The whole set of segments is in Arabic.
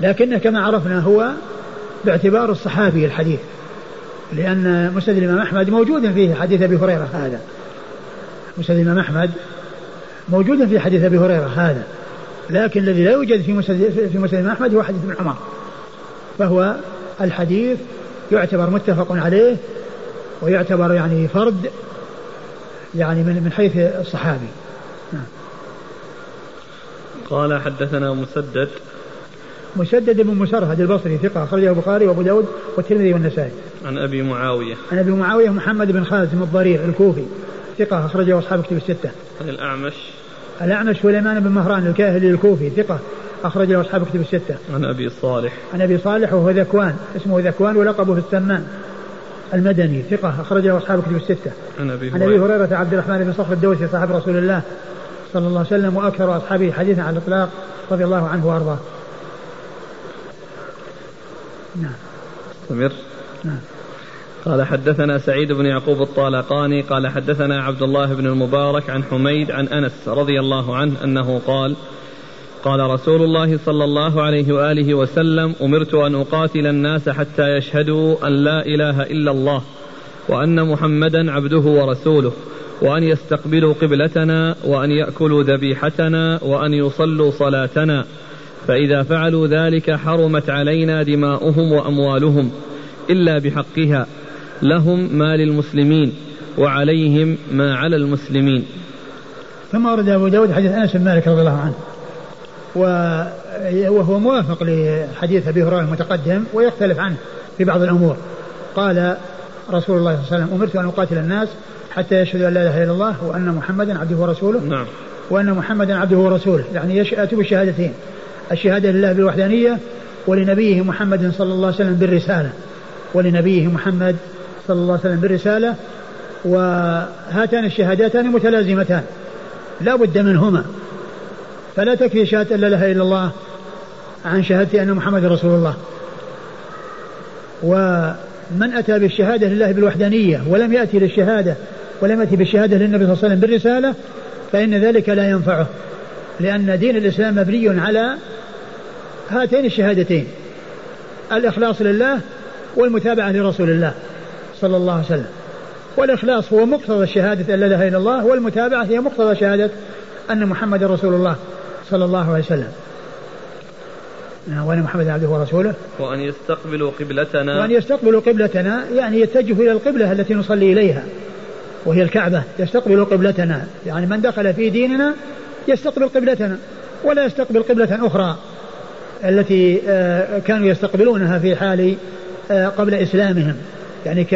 لكنه كما عرفنا هو باعتبار الصحابي الحديث لأن مسند الإمام أحمد موجود فيه حديث أبي هريرة هذا. مسند الإمام أحمد موجود في حديث أبي هريرة هذا لكن الذي لا يوجد في مسند في مسند الإمام أحمد هو حديث ابن عمر. فهو الحديث يعتبر متفق عليه ويعتبر يعني فرد يعني من من حيث الصحابي. نعم. قال حدثنا مسدد مسدد بن مسرهد البصري ثقة أخرجه البخاري وأبو داود والترمذي والنسائي. عن أبي معاوية. عن أبي معاوية محمد بن خازم الضرير الكوفي ثقة أخرجه أصحاب كتب الستة. عن الأعمش. الأعمش سليمان بن مهران الكاهلي الكوفي ثقة أخرج له أصحاب كتب الستة. عن أبي صالح. عن أبي صالح وهو ذكوان اسمه ذكوان ولقبه السمان المدني ثقة أخرج له أصحاب كتب الستة. عن أبي عن أبي هريرة عبد الرحمن بن صخر الدوسي صاحب رسول الله صلى الله عليه وسلم وأكثر أصحابه حديثا على الإطلاق رضي الله عنه وأرضاه. نعم. استمر. نعم. قال حدثنا سعيد بن يعقوب الطالقاني قال حدثنا عبد الله بن المبارك عن حميد عن أنس رضي الله عنه أنه قال قال رسول الله صلى الله عليه وآله وسلم أمرت أن أقاتل الناس حتى يشهدوا أن لا إله إلا الله وأن محمدا عبده ورسوله وأن يستقبلوا قبلتنا وأن يأكلوا ذبيحتنا وأن يصلوا صلاتنا فإذا فعلوا ذلك حرمت علينا دماؤهم وأموالهم إلا بحقها لهم ما للمسلمين وعليهم ما على المسلمين. ثم ورد أبو داود حديث أنس بن مالك رضي الله عنه. وهو موافق لحديث أبي هريرة المتقدم ويختلف عنه في بعض الأمور. قال رسول الله صلى الله عليه وسلم أمرت أن أقاتل الناس حتى يشهدوا أن لا إله إلا الله وأن محمدا عبده ورسوله. نعم. وأن محمدا عبده ورسوله. يعني يأتوا بالشهادتين. الشهادة لله بالوحدانية ولنبيه محمد صلى الله عليه وسلم بالرسالة. ولنبيه محمد صلى الله عليه وسلم بالرسالة. وهاتان الشهادتان متلازمتان. لا بد منهما. فلا تكفي شهادة لا إله إلا الله عن شهادة أن محمد رسول الله. ومن أتى بالشهادة لله بالوحدانية ولم يأتي للشهادة ولم يأتي بالشهادة للنبي صلى الله عليه وسلم بالرسالة فإن ذلك لا ينفعه. لأن دين الإسلام مبني على هاتين الشهادتين. الإخلاص لله والمتابعة لرسول الله صلى الله عليه وسلم. والإخلاص هو مقتضى الشهادة أن لا إله إلا الله والمتابعة هي مقتضى شهادة أن محمد رسول الله صلى الله عليه وسلم. وأن محمد عبده ورسوله. وأن يستقبلوا قبلتنا. وأن يستقبلوا قبلتنا يعني يتجهوا إلى القبلة التي نصلي إليها وهي الكعبة. يستقبلوا قبلتنا يعني من دخل في ديننا يستقبل قبلتنا ولا يستقبل قبلة أخرى. التي آه، كانوا يستقبلونها في حال آه، قبل إسلامهم. يعني ك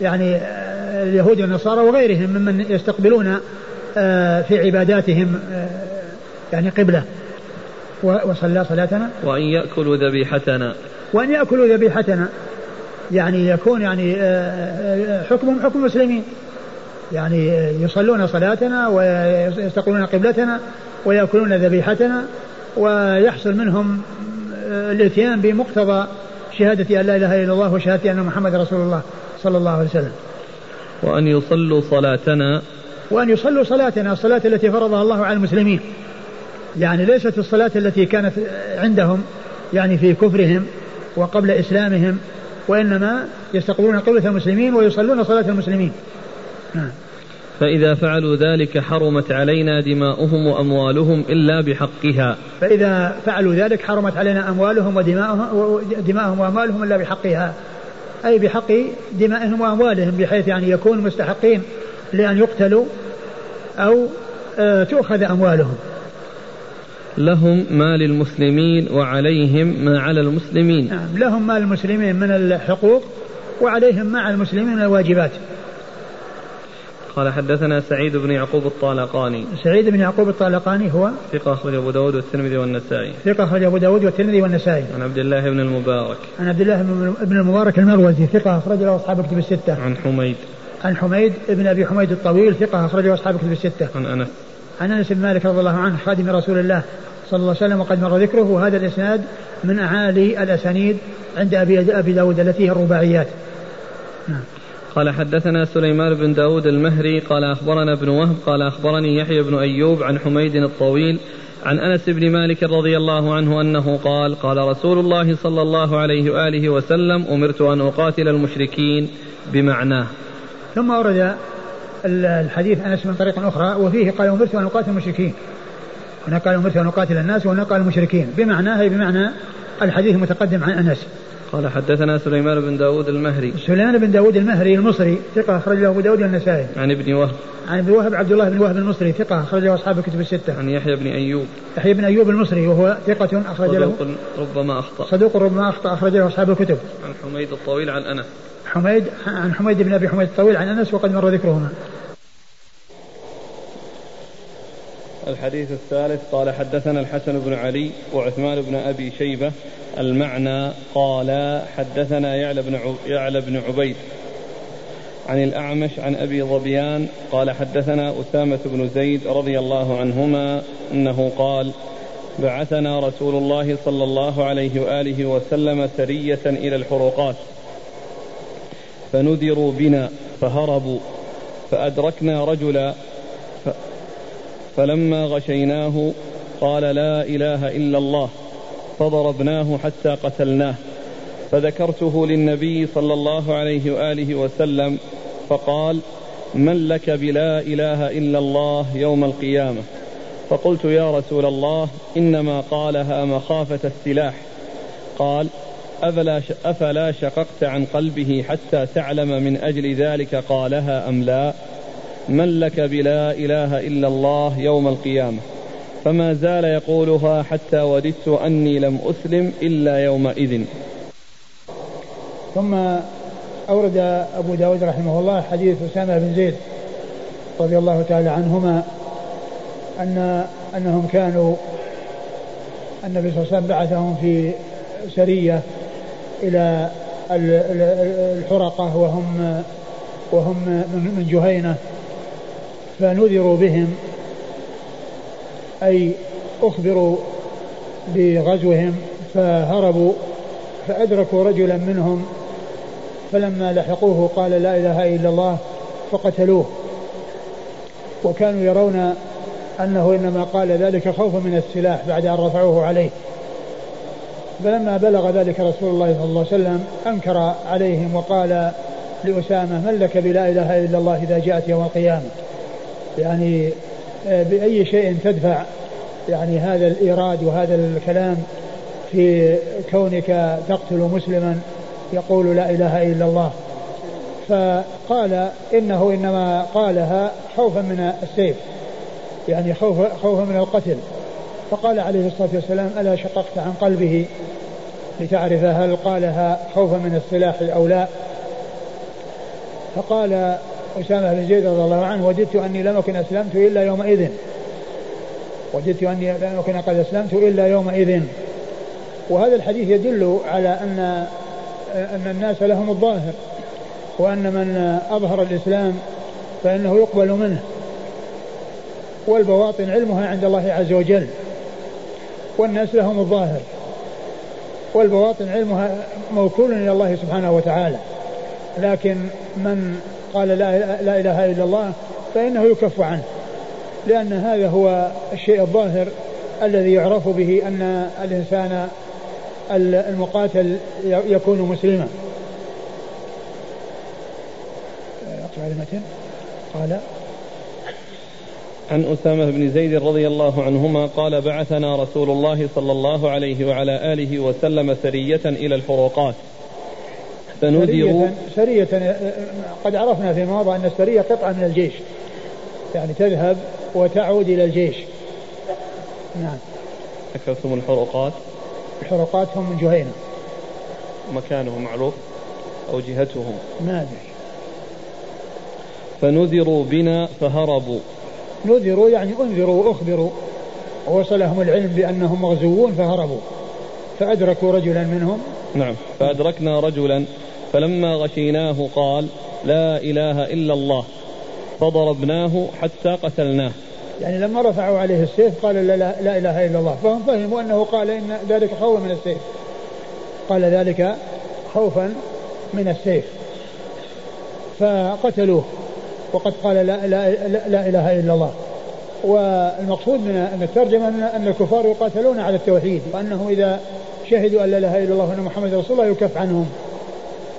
يعني آه، اليهود والنصارى وغيرهم ممن يستقبلون في عباداتهم يعني قبلة. وصلى صلاتنا. وأن يأكلوا ذبيحتنا. وأن يأكلوا ذبيحتنا. يعني يكون يعني حكمهم حكم المسلمين يعني يصلون صلاتنا ويستقبلون قبلتنا ويأكلون ذبيحتنا. ويحصل منهم الاتيان بمقتضى شهادة أن لا إله إلا الله وشهادة أن محمد رسول الله صلى الله عليه وسلم. وأن يصلوا صلاتنا. وأن يصلوا صلاتنا الصلاة التي فرضها الله على المسلمين. يعني ليست الصلاة التي كانت عندهم يعني في كفرهم وقبل إسلامهم وإنما يستقبلون قبلة المسلمين ويصلون صلاة المسلمين. نعم. فإذا فعلوا ذلك حرمت علينا دماؤهم وأموالهم إلا بحقها. فإذا فعلوا ذلك حرمت علينا أموالهم ودماؤهم دماؤهم وأموالهم إلا بحقها. أي بحق دمائهم وأموالهم بحيث يعني يكونوا مستحقين لأن يقتلوا أو آه، تؤخذ أموالهم. لهم ما للمسلمين وعليهم ما على المسلمين. نعم لهم ما للمسلمين من الحقوق وعليهم ما على المسلمين من الواجبات. قال حدثنا سعيد بن يعقوب الطالقاني. سعيد بن يعقوب الطالقاني هو ثقة أخرج أبو داود والترمذي والنسائي. ثقة أخرج أبو داود والترمذي والنسائي. عن عبد الله بن المبارك. عن عبد الله بن المبارك المروزي ثقة أخرج له أصحاب الكتب الستة. عن حميد. عن حميد بن أبي حميد الطويل ثقة أخرجه أصحاب الكتب الستة. عن أنس. عن أنس بن مالك رضي الله عنه خادم رسول الله صلى الله عليه وسلم وقد مر ذكره. وهذا الإسناد من أعالي الأسانيد عند أبي أبي داود التي هي الرباعيات. نعم. قال حدثنا سليمان بن داود المهري قال أخبرنا ابن وهب قال أخبرني يحيى بن أيوب عن حميد الطويل عن أنس بن مالك رضي الله عنه أنه قال قال رسول الله صلى الله عليه وآله وسلم أمرت أن أقاتل المشركين بمعناه. ثم ورد الحديث أنس من طريق أخرى وفيه قال أمرت أن أقاتل المشركين. هنا قال أمرت أن أقاتل الناس وهنا قال المشركين. بمعناه هي بمعنى الحديث المتقدم عن أنس. قال حدثنا سليمان بن داود المهري. سليمان بن داود المهري المصري ثقة أخرج له أبو داود النسائي عن ابن وهب. عن ابن وهب عبد الله بن وهب المصري ثقة أخرج له أصحاب الكتب الستة. عن يحيى بن أيوب. يحيى بن أيوب المصري وهو ثقة أخرج له صدوق ربما أخطأ. صدوق ربما أخطأ أخرج له أصحاب الكتب. عن حميد الطويل عن أنس. حميد عن حميد بن أبي حميد الطويل عن أنس وقد مر ذكرهما. الحديث الثالث قال حدثنا الحسن بن علي وعثمان بن أبي شيبة المعنى قال حدثنا يعلى بن يعلى بن عبيد عن الأعمش عن أبي ظبيان قال حدثنا أسامة بن زيد رضي الله عنهما أنه قال بعثنا رسول الله صلى الله عليه وآله وسلم سرية إلى الحروقات فنذروا بنا فهربوا فأدركنا رجلا فلما غشيناه قال لا إله إلا الله فضربناه حتى قتلناه. فذكرته للنبي صلى الله عليه وآله وسلم فقال من لك بلا إله إلا الله يوم القيامة؟ فقلت يا رسول الله إنما قالها مخافة السلاح. قال أفلا, أفلا شققت عن قلبه حتى تعلم من أجل ذلك قالها أم لا؟ من لك بلا إله إلا الله يوم القيامة. فما زال يقولها حتى وددت أني لم أسلم إلا يومئذ. ثم أورد أبو داود رحمه الله حديث أسامة بن زيد رضي الله تعالى عنهما أن أنهم كانوا النبي صلى الله عليه وسلم بعثهم في سرية إلى الحرقة وهم وهم من جهينة. فنذروا بهم أي أخبروا بغزوهم فهربوا فأدركوا رجلا منهم فلما لحقوه قال لا إله إلا الله فقتلوه. وكانوا يرون أنه إنما قال ذلك خوفا من السلاح بعد أن رفعوه عليه. فلما بلغ ذلك رسول الله صلى الله عليه وسلم أنكر عليهم وقال لأسامة من لك بلا إله إلا الله إذا جاءت يوم القيامة؟ يعني آه، بأي شيء تدفع يعني هذا الإيراد وهذا الكلام في كونك تقتل مسلما يقول لا إله إلا الله. فقال إنه إنما قالها خوفا من السيف يعني خوف خوفا من القتل. فقال عليه الصلاة والسلام ألا شققت عن قلبه لتعرف هل قالها خوفا من السلاح أو لا؟ فقال أسامة بن زيد رضي الله عنه وددت أني لم أكن أسلمت إلا يومئذ. وددت أني لم أكن قد أسلمت إلا يومئذ. وهذا الحديث يدل على أن أن الناس لهم الظاهر وأن من أظهر الإسلام فإنه يقبل منه. والبواطن علمها عند الله عز وجل. والناس لهم الظاهر. والبواطن علمها موكول إلى الله سبحانه وتعالى. لكن من قال لا, لا إله إلا الله فإنه يكف عنه. لأن هذا هو الشيء الظاهر الذي يعرف به أن الإنسان المقاتل يكون مسلما. المتن قال عن أسامة بن زيد رضي الله عنهما قال بعثنا رسول الله صلى الله عليه وعلى آله وسلم سرية إلى الفروقات. فنذروا سرية, سرية قد عرفنا في ماضى أن السرية قطعة من الجيش. يعني تذهب وتعود إلى الجيش. نعم. ذكرتم الحروقات؟ الحروقات هم من جهينة. مكانهم معروف أو جهتهم؟ ما أدري. فنذروا بنا فهربوا. نذروا يعني أنذروا وأخبروا. ووصلهم العلم بأنهم مغزوون فهربوا. فأدركوا رجلا منهم. نعم فأدركنا رجلا. فلما غشيناه قال لا إله إلا الله. فضربناه حتى قتلناه. يعني لما رفعوا عليه السيف قال لا, لا, لا إله إلا الله. فهم فهموا أنه قال إن ذلك خوفا من السيف. قال ذلك خوفا من السيف. فقتلوه وقد قال لا, لا, لا, لا إله إلا الله. والمقصود من الترجمة أن الكفار يقاتلون على التوحيد وأنهم إذا شهدوا أن لا إله إلا الله وأن محمد رسول الله يكف عنهم.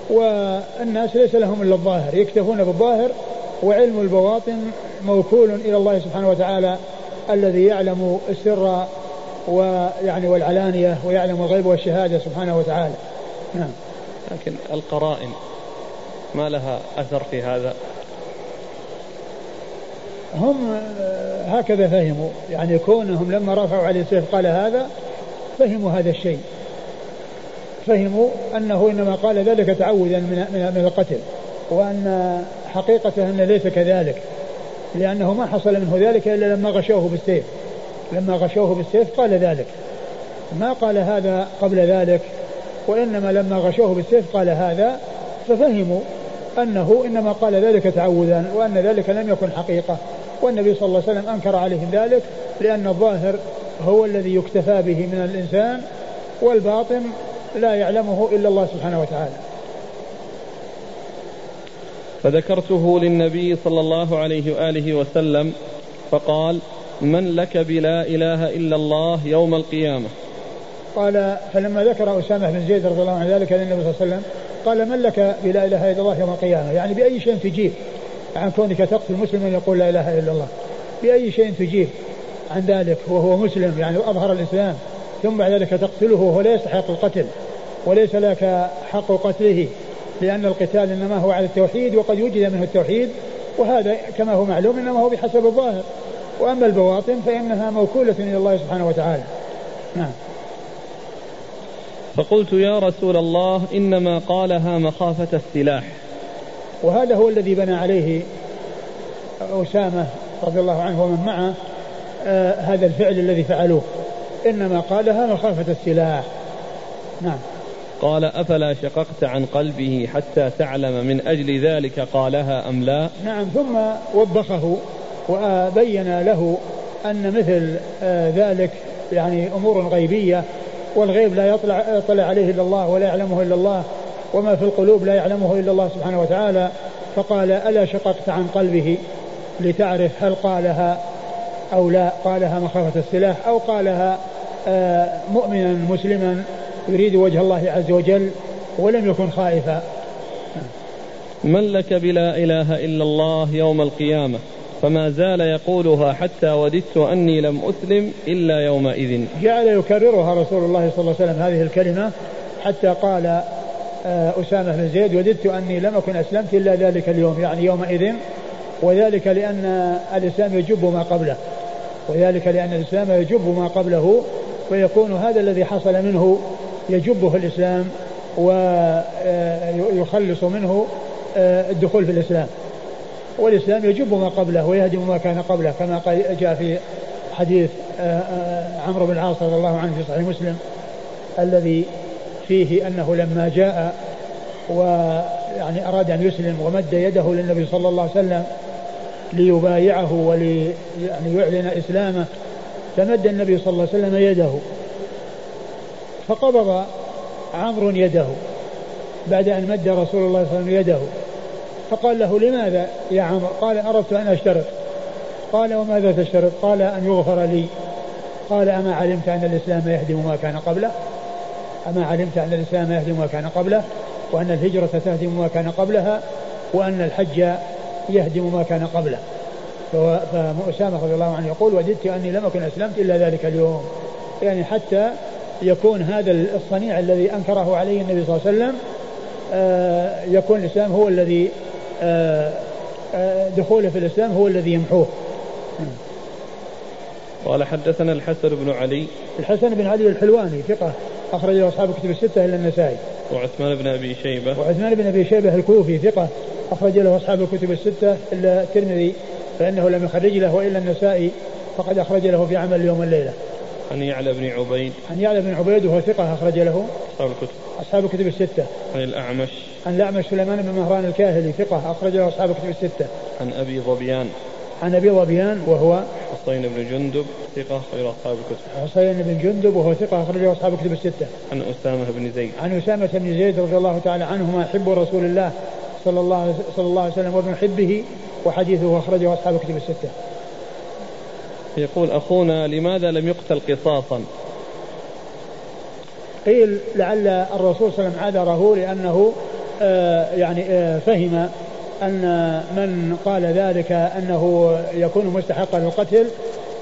والناس ليس لهم إلا الظاهر يكتفون بالظاهر وعلم البواطن موكول إلى الله سبحانه وتعالى الذي يعلم السر ويعني والعلانية ويعلم الغيب والشهادة سبحانه وتعالى. نعم. لكن القرائن ما لها أثر في هذا؟ هم هكذا فهموا يعني كونهم لما رفعوا عليه السيف قال هذا فهموا هذا الشيء. فهموا أنه إنما قال ذلك تعوذا من, من القتل وأن حقيقته أنه ليس كذلك لأنه ما حصل منه ذلك إلا لما غشوه بالسيف. لما غشوه بالسيف قال ذلك. ما قال هذا قبل ذلك وإنما لما غشوه بالسيف قال هذا ففهموا أنه إنما قال ذلك تعوذا وأن ذلك لم يكن حقيقة. والنبي صلى الله عليه وسلم أنكر عليهم ذلك لأن الظاهر هو الذي يكتفى به من الإنسان والباطن لا يعلمه إلا الله سبحانه وتعالى. فذكرته للنبي صلى الله عليه وآله وسلم فقال من لك بلا إله إلا الله يوم القيامة؟ قال فلما ذكر أسامة بن زيد رضي الله عنه ذلك للنبي صلى الله عليه وسلم قال من لك بلا إله إلا الله يوم القيامة؟ يعني بأي شيء تجيب عن كونك تقتل مسلما يقول لا إله إلا الله. بأي شيء تجيب عن ذلك وهو مسلم يعني أظهر الإسلام. ثم بعد ذلك تقتله وهو لا يستحق القتل وليس لك حق قتله لأن القتال إنما هو على التوحيد وقد وجد منه التوحيد وهذا كما هو معلوم إنما هو بحسب الظاهر. وأما البواطن فإنها موكولة إلى الله سبحانه وتعالى. نعم. فقلت يا رسول الله إنما قالها مخافة السلاح. وهذا هو الذي بنى عليه أسامة رضي الله عنه ومن معه آه هذا الفعل الذي فعلوه. إنما قالها مخافة السلاح. نعم. قال أفلا شققت عن قلبه حتى تعلم من أجل ذلك قالها أم لا؟ نعم ثم وبخه وبين له أن مثل آه ذلك يعني أمور غيبية والغيب لا يطلع, يطلع عليه إلا الله ولا يعلمه إلا الله وما في القلوب لا يعلمه إلا الله سبحانه وتعالى فقال ألا شققت عن قلبه لتعرف هل قالها أو لا قالها مخافة السلاح أو قالها آه مؤمنا مسلما يريد وجه الله عز وجل ولم يكن خائفا. من لك بلا إله إلا الله يوم القيامة؟ فما زال يقولها حتى وددت أني لم أسلم إلا يومئذ. جعل يكررها رسول الله صلى الله عليه وسلم هذه الكلمة حتى قال آه، أسامة بن زيد وددت أني لم أكن أسلمت إلا ذلك اليوم يعني يومئذ وذلك لأن الإسلام يجب ما قبله. وذلك لأن الإسلام يجب ما قبله ويكون هذا الذي حصل منه يجبه الإسلام ويخلص منه آه، الدخول في الإسلام. والإسلام يجب ما قبله ويهدم ما كان قبله كما جاء في حديث آه، آه، عمرو بن العاص رضي الله عنه في صحيح مسلم الذي فيه أنه لما جاء ويعني أراد أن يسلم ومد يده للنبي صلى الله عليه وسلم ليبايعه ولي يعني يعلن إسلامه فمد النبي صلى الله عليه وسلم يده. فقبض عمرو يده بعد أن مد رسول الله صلى الله عليه وسلم يده. فقال له لماذا يا عمرو؟ قال أردت أن أشترط. قال وماذا تشترط؟ قال أن يغفر لي. قال أما علمت أن الإسلام يهدم ما كان قبله؟ أما علمت أن الإسلام يهدم ما كان قبله وأن الهجرة تهدم ما كان قبلها وأن الحج يهدم ما كان قبله. فأسامة رضي الله عنه يقول وددت أني لم أكن أسلمت إلا ذلك اليوم. يعني حتى يكون هذا الصنيع الذي أنكره عليه النبي صلى الله عليه وسلم آه، يكون الإسلام هو الذي آه، آه، دخوله في الإسلام هو الذي يمحوه. قال حدثنا الحسن بن علي. الحسن بن علي الحلواني ثقة أخرج له أصحاب الكتب الستة إلا النسائي. وعثمان بن أبي شيبة. وعثمان بن أبي شيبة الكوفي ثقة أخرج له أصحاب الكتب الستة إلا الترمذي فإنه لم يخرج له وإلا النسائي فقد أخرج له في عمل اليوم والليلة عن يعلى بن عبيد. عن يعلى بن عبيد وهو ثقة أخرج له. أصحاب الكتب. أصحاب الكتب الستة. عن الأعمش. عن الأعمش سليمان بن مهران الكاهلي ثقة أخرج له أصحاب الكتب الستة. عن أبي ظبيان. عن أبي ظبيان وهو حصين بن جندب ثقة أخرج أصحاب الكتب. حصين بن جندب وهو ثقة أخرج أصحاب الكتب الستة. عن أسامة بن زيد. عن أسامة بن زيد رضي الله تعالى عنهما حب رسول الله صلى الله صلى الله عليه وسلم وابن حبه وحديثه أخرجه أصحاب الكتب الستة. يقول أخونا لماذا لم يقتل قصاصا؟ قيل لعل الرسول صلى الله عليه وسلم عذره لأنه آه يعني آه فهم أن من قال ذلك أنه يكون مستحقا للقتل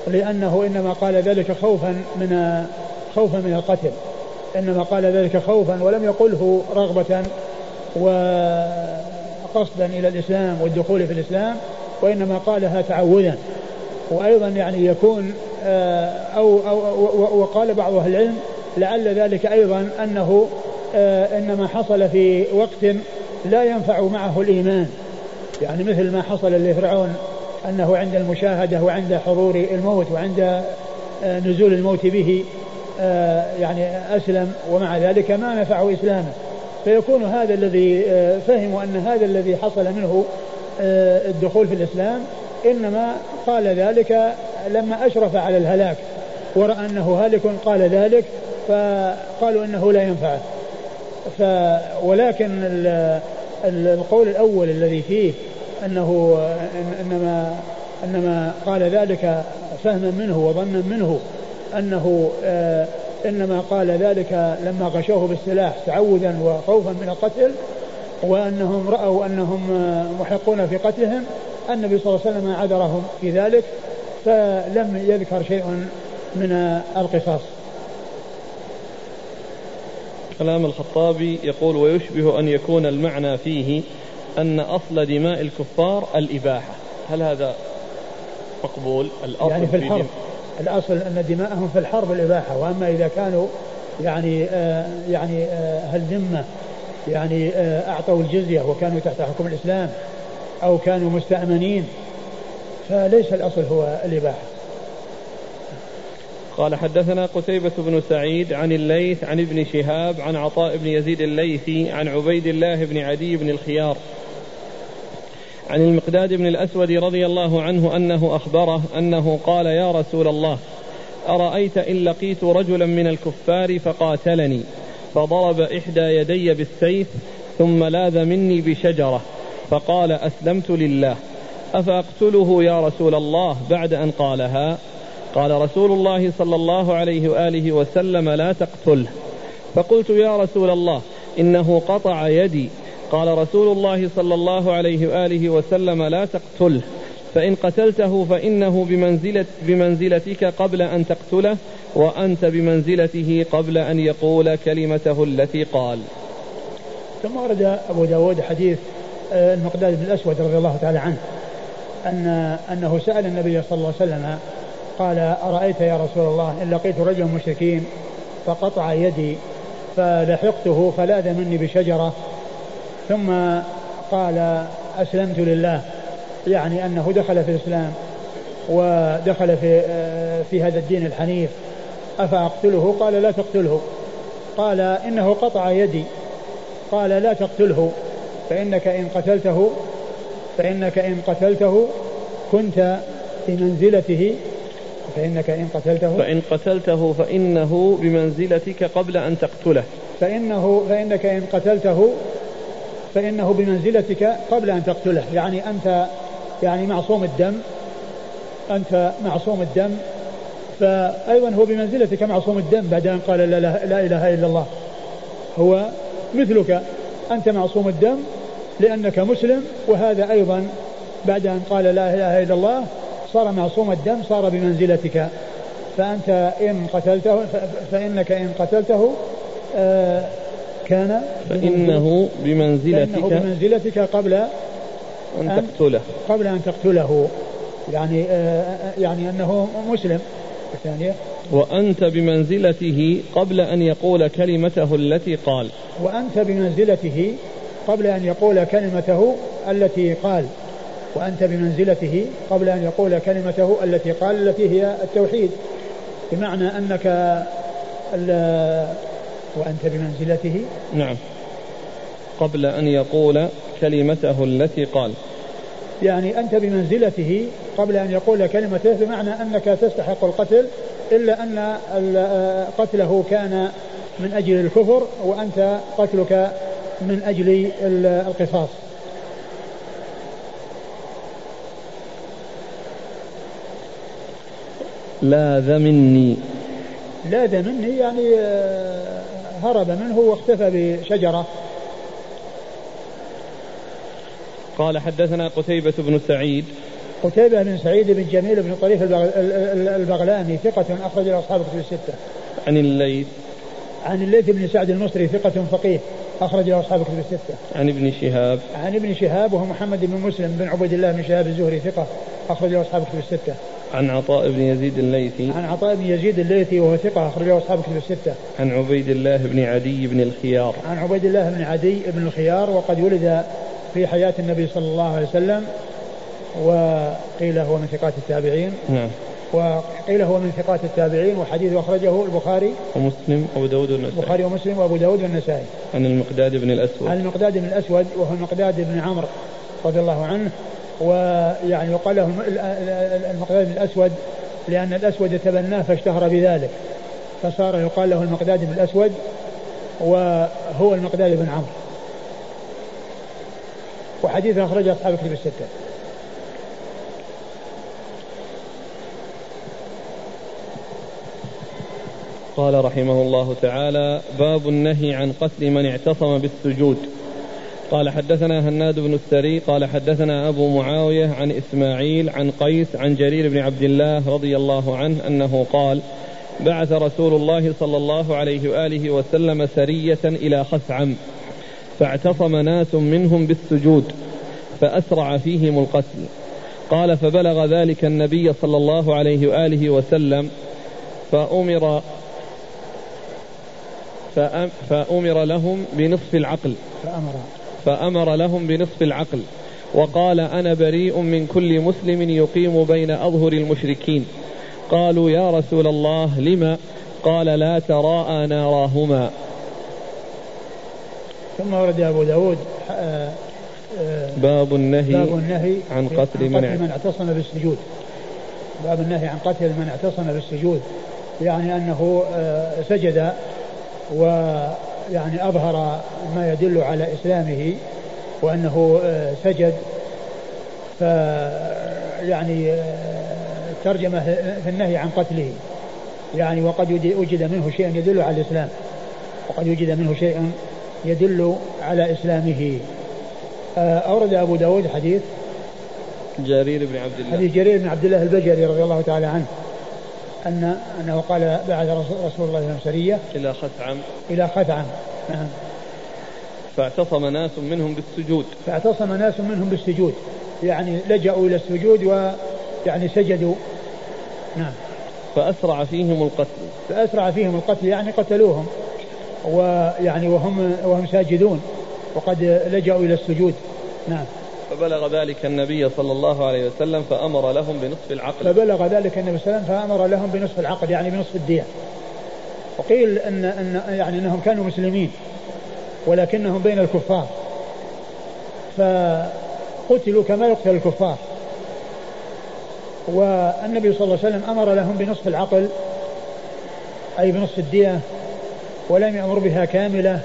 لأنه إنما قال ذلك خوفا من خوفا من القتل. إنما قال ذلك خوفا ولم يقله رغبة وقصدا إلى الإسلام والدخول في الإسلام وإنما قالها تعوذا. وأيضا يعني يكون آه، أو, أو وقال بعض أهل العلم لعل ذلك أيضا أنه آه، إنما حصل في وقت لا ينفع معه الإيمان. يعني مثل ما حصل لفرعون أنه عند المشاهدة وعند حضور الموت وعند آه، نزول الموت به يعني أسلم ومع ذلك ما نفعه إسلامه. فيكون هذا الذي فهموا أن هذا الذي حصل منه الدخول في الإسلام إنما قال ذلك لما أشرف على الهلاك ورأى أنه هالك قال ذلك فقالوا أنه لا ينفعه. ف ولكن القول الأول الذي فيه أنه إنما إنما قال ذلك فهما منه وظنا منه أنه آه، إنما قال ذلك لما غشوه بالسلاح تعوذا وخوفا من القتل وأنهم رأوا أنهم محقون في قتلهم النبي صلى الله عليه وسلم عذرهم في ذلك فلم يذكر شيء من القصاص. كلام الخطابي يقول ويشبه أن يكون المعنى فيه أن أصل دماء الكفار الإباحة. هل هذا مقبول؟ الأصل يعني في الحرب. في الأصل أن دماءهم في الحرب الإباحة. وأما إذا كانوا يعني آه يعني آه هل ذمة يعني آه أعطوا الجزية وكانوا تحت حكم الإسلام أو كانوا مستأمنين فليس الأصل هو الإباحة. قال حدثنا قتيبة بن سعيد عن الليث عن ابن شهاب عن عطاء بن يزيد الليثي عن عبيد الله بن عدي بن الخيار عن المقداد بن الأسود رضي الله عنه أنه أخبره أنه قال يا رسول الله أرأيت إن لقيت رجلا من الكفار فقاتلني فضرب إحدى يدي بالسيف ثم لاذ مني بشجرة فقال أسلمت لله أفأقتله يا رسول الله بعد أن قالها؟ قال رسول الله صلى الله عليه وآله وسلم لا تقتله فقلت يا رسول الله إنه قطع يدي. قال رسول الله صلى الله عليه وآله وسلم لا تقتله فإن قتلته فإنه بمنزلة بمنزلتك قبل أن تقتله وأنت بمنزلته قبل أن يقول كلمته التي قال. ثم ورد أبو داود حديث المقداد بن الأسود رضي الله تعالى عنه أن أنه سأل النبي صلى الله عليه وسلم قال أرأيت يا رسول الله إن لقيت رجلا مشركين فقطع يدي فلحقته فلاذ مني بشجرة. ثم قال أسلمت لله يعني أنه دخل في الإسلام ودخل في في هذا الدين الحنيف. أفأقتله؟ قال لا تقتله. قال إنه قطع يدي. قال لا تقتله. فإنك إن قتلته فإنك إن قتلته كنت بمنزلته فإنك إن قتلته فإن قتلته فإنه بمنزلتك قبل أن تقتله. فإنه فإنك إن قتلته فإنه بمنزلتك قبل أن تقتله. يعني أنت يعني معصوم الدم. أنت معصوم الدم. فأيضا هو بمنزلتك معصوم الدم بعد أن قال لا, لا, لا إله إلا الله. هو مثلك. أنت معصوم الدم لأنك مسلم. وهذا أيضا بعد أن قال لا إله إلا الله صار معصوم الدم صار بمنزلتك. فأنت إن قتلته فإنك إن قتلته آه، كان فإنه بمنزلتك فإنه بمنزلتك قبل أن تقتله. قبل أن تقتله. يعني آه، يعني أنه مسلم. الثانية. وأنت بمنزلته قبل أن يقول كلمته التي قال. وأنت بمنزلته قبل أن يقول كلمته التي قال. وأنت بمنزلته قبل أن يقول كلمته التي قال التي هي التوحيد. بمعنى أنك وأنت بمنزلته. نعم. قبل أن يقول كلمته التي قال. يعني أنت بمنزلته قبل أن يقول كلمته بمعنى أنك تستحق القتل إلا أن قتله كان من أجل الكفر وأنت قتلك من أجل القصاص. لاذ مني لاذ مني يعني آه، هرب منه واختفى بشجرة قال حدثنا قتيبة بن سعيد قتيبة بن سعيد بن جميل بن طريف البغلاني ثقة أخرج له أصحاب كتب الستة. عن الليث عن الليث بن سعد المصري ثقة فقيه أخرج له أصحاب كتب الستة. عن ابن شهاب. عن ابن شهاب وهو محمد بن مسلم بن عبيد الله بن شهاب الزهري ثقة أخرج له أصحاب كتب الستة. عن عطاء بن يزيد الليثي. عن عطاء بن يزيد الليثي وهو ثقة أخرج له أصحاب كتب الستة. عن عبيد الله بن عدي بن الخيار. عن عبيد الله بن عدي بن الخيار وقد ولد في حياة النبي صلى الله عليه وسلم وقيل هو من ثقات التابعين نعم وقيل هو من ثقات التابعين وحديث أخرجه البخاري ومسلم وأبو داود والنسائي البخاري ومسلم وأبو داود والنسائي عن المقداد بن الأسود عن المقداد بن الأسود وهو المقداد بن عمرو رضي الله عنه ويعني يقال له المقداد الأسود لأن الأسود تبناه فاشتهر بذلك. فصار يقال له المقداد بن الأسود وهو المقداد بن عمرو. وحديث أخرجه أصحاب الكتب الستة. قال رحمه الله تعالى باب النهي عن قتل من اعتصم بالسجود. قال حدثنا هناد بن السري قال حدثنا أبو معاوية عن إسماعيل عن قيس عن جرير بن عبد الله رضي الله عنه أنه قال بعث رسول الله صلى الله عليه وآله وسلم سرية إلى خثعم فاعتصم ناس منهم بالسجود فأسرع فيهم القتل. قال فبلغ ذلك النبي صلى الله عليه وآله وسلم فأمر فأمر لهم بنصف العقل. فأمر. فأمر لهم بنصف العقل وقال أنا بريء من كل مسلم يقيم بين أظهر المشركين. قالوا يا رسول الله لما قال لا تراءى ناراهما. ثم ورد أبو داود باب النهي باب النهي عن قتل, من, من اعتصم بالسجود. باب النهي عن قتل من اعتصم بالسجود يعني أنه آه، سجد ويعني أظهر ما يدل على إسلامه وأنه آه، سجد. ف يعني آه، ترجمة في النهي عن قتله. يعني وقد وجد منه شيء يدل على الإسلام. وقد وجد منه شيء يدل على إسلامه. آه، أورد أبو داود حديث. جرير بن عبد الله. حديث جرير بن عبد الله البجلي رضي الله تعالى عنه. أن أنه قال بعث رسول الله صلى الله عليه وسلم سرية. إلى خثعم إلى خثعم نعم. فاعتصم ناس منهم بالسجود. فاعتصم ناس منهم بالسجود. يعني لجأوا إلى السجود ويعني سجدوا. نعم. فأسرع فيهم القتل. فأسرع فيهم القتل يعني قتلوهم. ويعني وهم وهم ساجدون. وقد لجأوا إلى السجود. نعم. فبلغ ذلك النبي صلى الله عليه وسلم فأمر لهم بنصف العقل فبلغ ذلك النبي صلى الله عليه وسلم فأمر لهم بنصف العقل يعني بنصف الدية. وقيل أن, أن يعني أنهم كانوا مسلمين ولكنهم بين الكفار. فقتلوا كما يقتل الكفار. والنبي صلى الله عليه وسلم أمر لهم بنصف العقل أي بنصف الدية ولم يأمر بها كاملة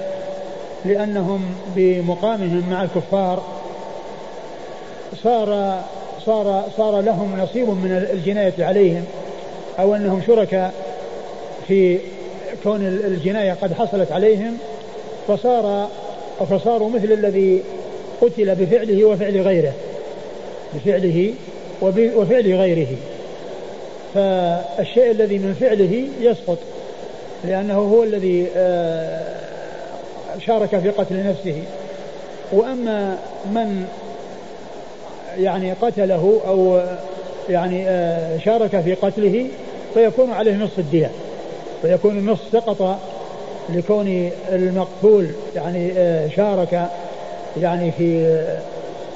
لأنهم بمقامهم مع الكفار صار صار صار لهم نصيب من الجناية عليهم أو أنهم شركاء في كون الجناية قد حصلت عليهم فصار فصاروا مثل الذي قتل بفعله وفعل غيره بفعله وفعل غيره. فالشيء الذي من فعله يسقط لأنه هو الذي آه، شارك في قتل نفسه. وأما من يعني قتله أو يعني آه، شارك في قتله فيكون عليه نصف الدية. فيكون النصف سقط لكون المقتول يعني آه، شارك يعني في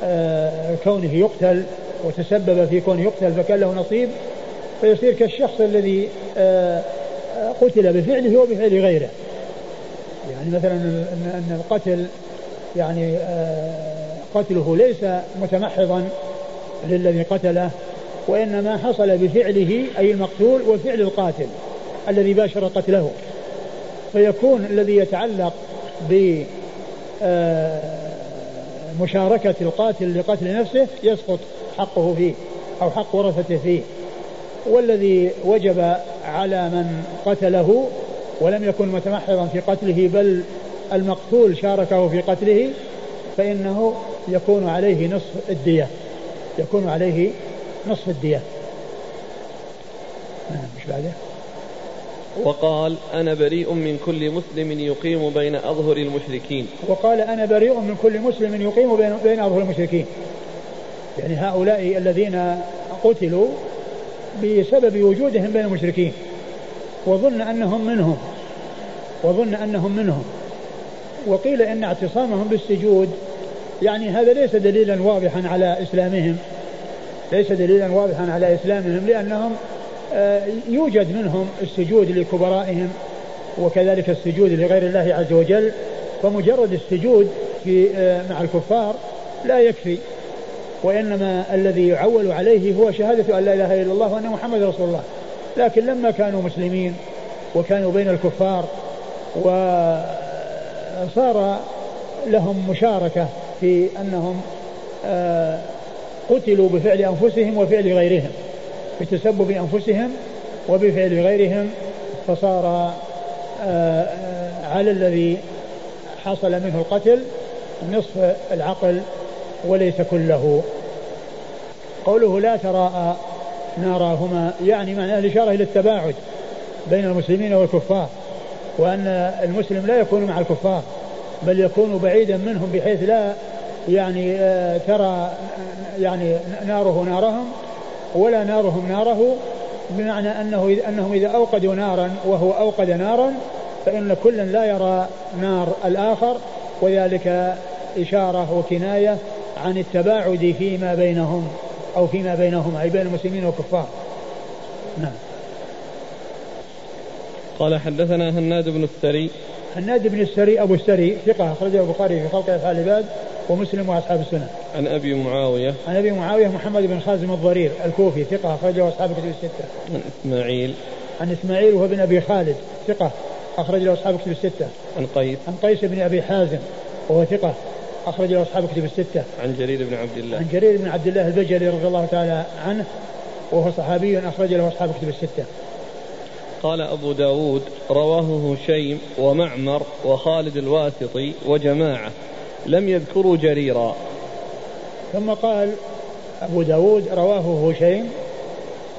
آه، كونه يقتل وتسبب في كونه يقتل فكان له نصيب. فيصير كالشخص الذي قتل بفعله وبفعل غيره. يعني مثلا إن القتل يعني قتله ليس متمحضا للذي قتله وإنما حصل بفعله أي المقتول وفعل القاتل الذي باشر قتله. فيكون الذي يتعلق ب آه، مشاركة القاتل لقتل نفسه يسقط حقه فيه أو حق ورثته فيه. والذي وجب على من قتله ولم يكن متمحضا في قتله بل المقتول شاركه في قتله فإنه يكون عليه نصف الدية. يكون عليه نصف الدية. مش بعده؟ وقال أنا بريء من كل مسلم يقيم بين أظهر المشركين. وقال أنا بريء من كل مسلم يقيم بين, بين أظهر المشركين. يعني هؤلاء الذين قتلوا بسبب وجودهم بين المشركين. وظن أنهم منهم. وظن أنهم منهم. وقيل إن اعتصامهم بالسجود يعني هذا ليس دليلا واضحا على إسلامهم ليس دليلا واضحا على إسلامهم لأنهم آه، يوجد منهم السجود لكبرائهم وكذلك السجود لغير الله عز وجل فمجرد السجود في آه، مع الكفار لا يكفي وإنما الذي يعول عليه هو شهادة أن لا إله إلا الله وأن محمد رسول الله. لكن لما كانوا مسلمين وكانوا بين الكفار وصار لهم مشاركة في أنهم آه، قتلوا بفعل أنفسهم وفعل غيرهم بتسبب أنفسهم وبفعل غيرهم فصار آه، على الذي حصل منه القتل نصف العقل وليس كله. قوله لا تراءى ناراهما يعني معناه الإشارة إلى التباعد بين المسلمين والكفار وأن المسلم لا يكون مع الكفار. بل يكون بعيدا منهم بحيث لا يعني آه، ترى يعني ناره نارهم ولا نارهم ناره بمعنى أنه أنهم إذا أوقدوا نارا وهو أوقد نارا فإن كلا لا يرى نار الآخر وذلك إشارة وكناية عن التباعد فيما بينهم أو فيما بينهم أي بين المسلمين والكفار. نعم. قال حدثنا هناد بن السري هناد بن السري أبو السري ثقة أخرجه البخاري في خلق أفعال العباد ومسلم وأصحاب السنة. عن أبي معاوية عن أبي معاوية محمد بن خازم الضرير الكوفي ثقة أخرجه أصحاب كتب الستة. عن إسماعيل عن إسماعيل وهو بن أبي خالد ثقة اخرج له أصحاب كتب الستة. عن قيس عن قيس بن أبي حازم وهو ثقة اخرج له أصحاب كتب الستة. عن جرير بن عبد الله. عن جرير بن عبد الله البجلي رضي الله تعالى عنه وهو صحابي اخرج له أصحاب كتب الستة. قال أبو داود رواه هشيم ومعمر وخالد الواسطي وجماعة لم يذكروا جريرا. ثم قال أبو داود رواه هشيم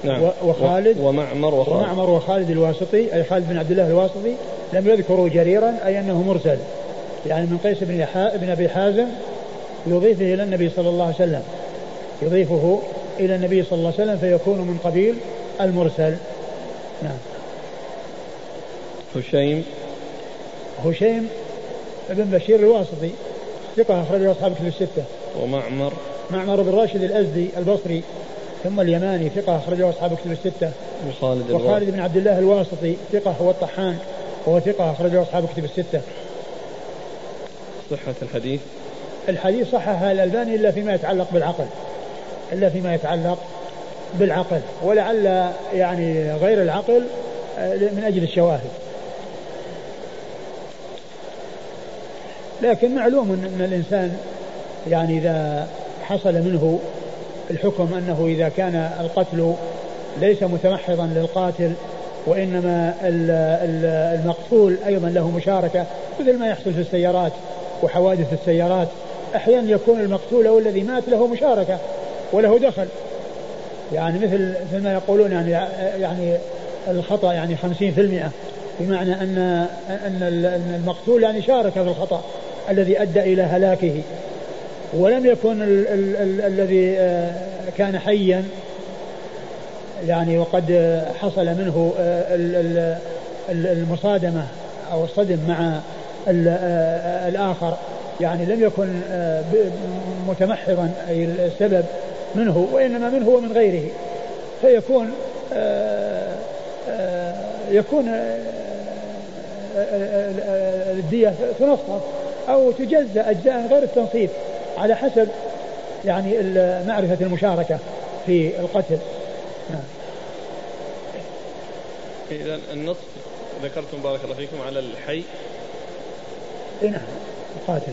نعم. وخالد. ومعمر وخالد. ومعمر وخالد الواسطي أي خالد بن عبد الله الواسطي لم يذكروا جريرا أي أنه مرسل. يعني من قيس بن بن أبي حازم يضيفه إلى النبي صلى الله عليه وسلم. يضيفه إلى النبي صلى الله عليه وسلم فيكون من قبيل المرسل. نعم. هشيم. هشيم بن بشير الواسطي ثقة أخرجه أصحاب كتب الستة. ومعمر. معمر بن راشد الأزدي البصري ثم اليماني ثقة أخرجه أصحاب كتب الستة. وخالد وخالد بن عبد الله الواسطي ثقة هو الطحان وهو ثقة أخرجه أصحاب كتب الستة. صحة الحديث. الحديث صحها الألباني إلا فيما يتعلق بالعقل إلا فيما يتعلق بالعقل ولعل يعني غير العقل آه، من أجل الشواهد. لكن معلوم أن الإنسان يعني إذا حصل منه الحكم أنه إذا كان القتل ليس متمحضا للقاتل وإنما المقتول أيضا له مشاركة مثل ما يحصل في السيارات وحوادث السيارات أحيانا يكون المقتول أو الذي مات له مشاركة وله دخل. يعني مثل مثل ما يقولون يعني يعني الخطأ يعني 50% بمعنى أن أن المقتول يعني شارك في الخطأ. الذي أدى إلى هلاكه ولم يكن ال ال ال الذي آه، كان حيا يعني وقد حصل منه آه، المصادمة أو الصدم مع آه، الآخر يعني لم يكن متمحضا أي السبب منه وإنما منه ومن غيره. فيكون يكون الدية تنصف أو تجزأ أجزاء غير التنصيف على حسب يعني معرفة المشاركة في القتل. نعم. إذا النص ذكرتم بارك الله فيكم على الحي. إي نعم. القاتل.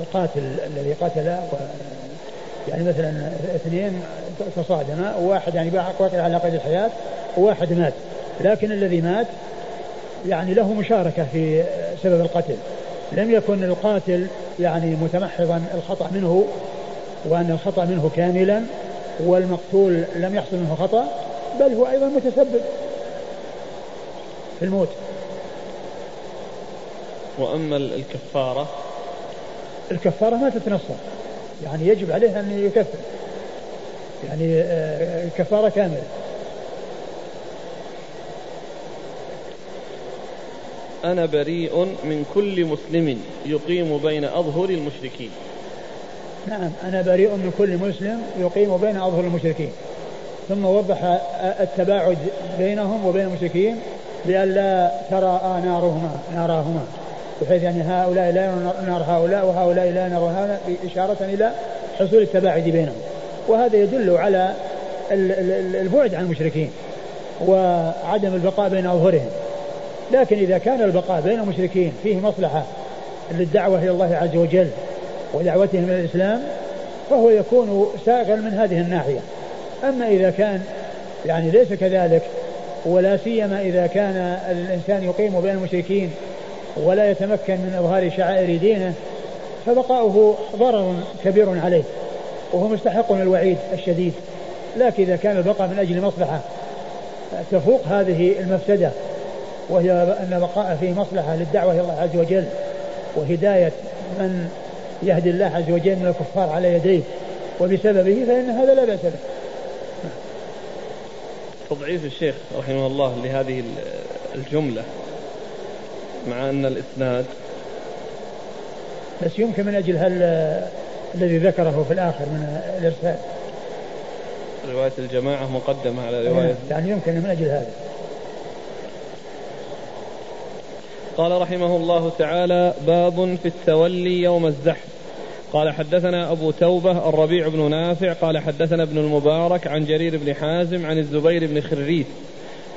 القاتل الذي قتل و يعني مثلا اثنين تصادما وواحد يعني وقع على قيد الحياة وواحد مات. لكن الذي مات يعني له مشاركة في سبب القتل. لم يكن القاتل يعني متمحضا الخطأ منه وأن الخطأ منه كاملا والمقتول لم يحصل منه خطأ بل هو أيضا متسبب في الموت. وأما الكفارة؟ الكفارة ما تتنصر. يعني يجب عليه أن يكفر. يعني آه، كفارة كاملة. أنا بريء من كل مسلم يقيم بين أظهر المشركين. نعم أنا بريء من كل مسلم يقيم بين أظهر المشركين. ثم وضح التباعد بينهم وبين المشركين بأن لا ترى نارهما ناراهما بحيث يعني هؤلاء لا يرون نار هؤلاء وهؤلاء لا يرون هؤلاء إشارة إلى حصول التباعد بينهم. وهذا يدل على البعد عن المشركين وعدم البقاء بين أظهرهم. لكن إذا كان البقاء بين المشركين فيه مصلحة للدعوة إلى الله عز وجل ودعوتهم إلى الإسلام فهو يكون ساغا من هذه الناحية. أما إذا كان يعني ليس كذلك ولا سيما إذا كان الإنسان يقيم بين المشركين ولا يتمكن من إظهار شعائر دينه فبقاؤه ضرر كبير عليه وهو مستحق الوعيد الشديد. لكن إذا كان البقاء من أجل مصلحة تفوق هذه المفسدة. وهي أن بقاء فيه مصلحة للدعوة إلى الله عز وجل وهداية من يهدي الله عز وجل من الكفار على يديه وبسببه فإن هذا لا بأس به. تضعيف الشيخ رحمه الله لهذه الجملة مع أن الإسناد بس يمكن من أجل هل الذي ذكره في الآخر من الإرسال. رواية الجماعة مقدمة على رواية يعني يمكن من أجل هذا. قال رحمه الله تعالى باب في التولي يوم الزحف. قال حدثنا أبو توبة الربيع بن نافع قال حدثنا ابن المبارك عن جرير بن حازم عن الزبير بن خريث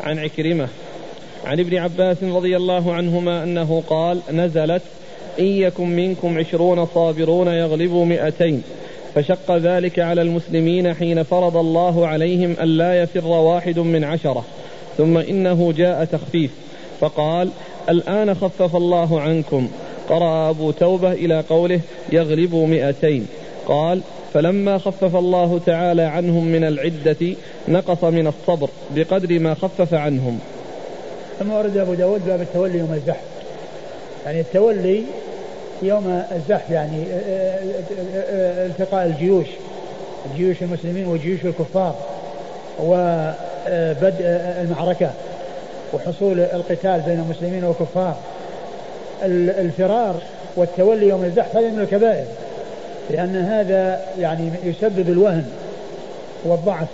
عن عكرمة عن ابن عباس رضي الله عنهما أنه قال نزلت إن يكن منكم عشرون صابرون يغلبوا مئتين. فشق ذلك على المسلمين حين فرض الله عليهم ألا يفر واحد من عشرة. ثم إنه جاء تخفيف. فقال الآن خفف الله عنكم. قرأ أبو توبة إلى قوله يغلبوا مئتين. قال فلما خفف الله تعالى عنهم من العدة نقص من الصبر بقدر ما خفف عنهم. ثم ورد أبو داود باب التولي يوم الزحف. يعني التولي يوم الزحف يعني آه، آه، آه، التقاء الجيوش جيوش المسلمين وجيوش الكفار وبدء المعركة. وحصول القتال بين المسلمين والكفار. الفرار والتولي يوم الزحف هذا من الكبائر لأن هذا يعني يسبب الوهن والضعف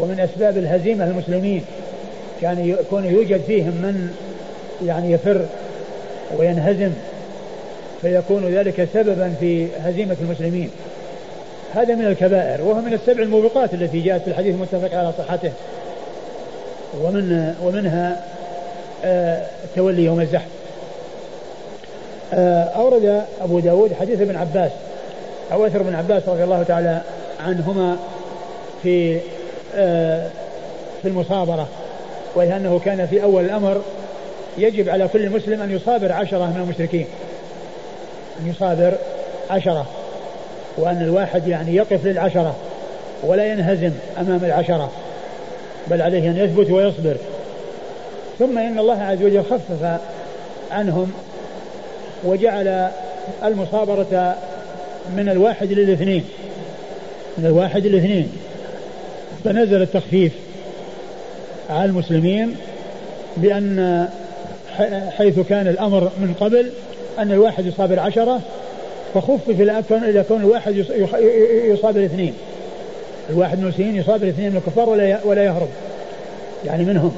ومن أسباب الهزيمة المسلمين كان يكون يوجد فيهم من يعني يفر وينهزم فيكون ذلك سببا في هزيمة المسلمين. هذا من الكبائر وهو من السبع الموبقات التي جاءت في الحديث المتفق على صحته. ومن ومنها آه تولي يوم الزحف. آه أورد أبو داود حديث ابن عباس أو أثر ابن عباس رضي الله تعالى عنهما في آه في المصابرة وهي أنه كان في أول الأمر يجب على كل مسلم أن يصابر عشرة من المشركين. أن يصابر عشرة وأن الواحد يعني يقف للعشرة ولا ينهزم أمام العشرة. بل عليه أن يثبت ويصبر. ثم إن الله عز وجل خفف عنهم وجعل المصابرة من الواحد للاثنين من الواحد للاثنين. فنزل التخفيف على المسلمين بأن حيث كان الأمر من قبل أن الواحد يصابر عشرة فخفف إلى كون الواحد يصابر اثنين الواحد من المسلمين يصابر اثنين من الكفار ولا ولا يهرب. يعني منهم.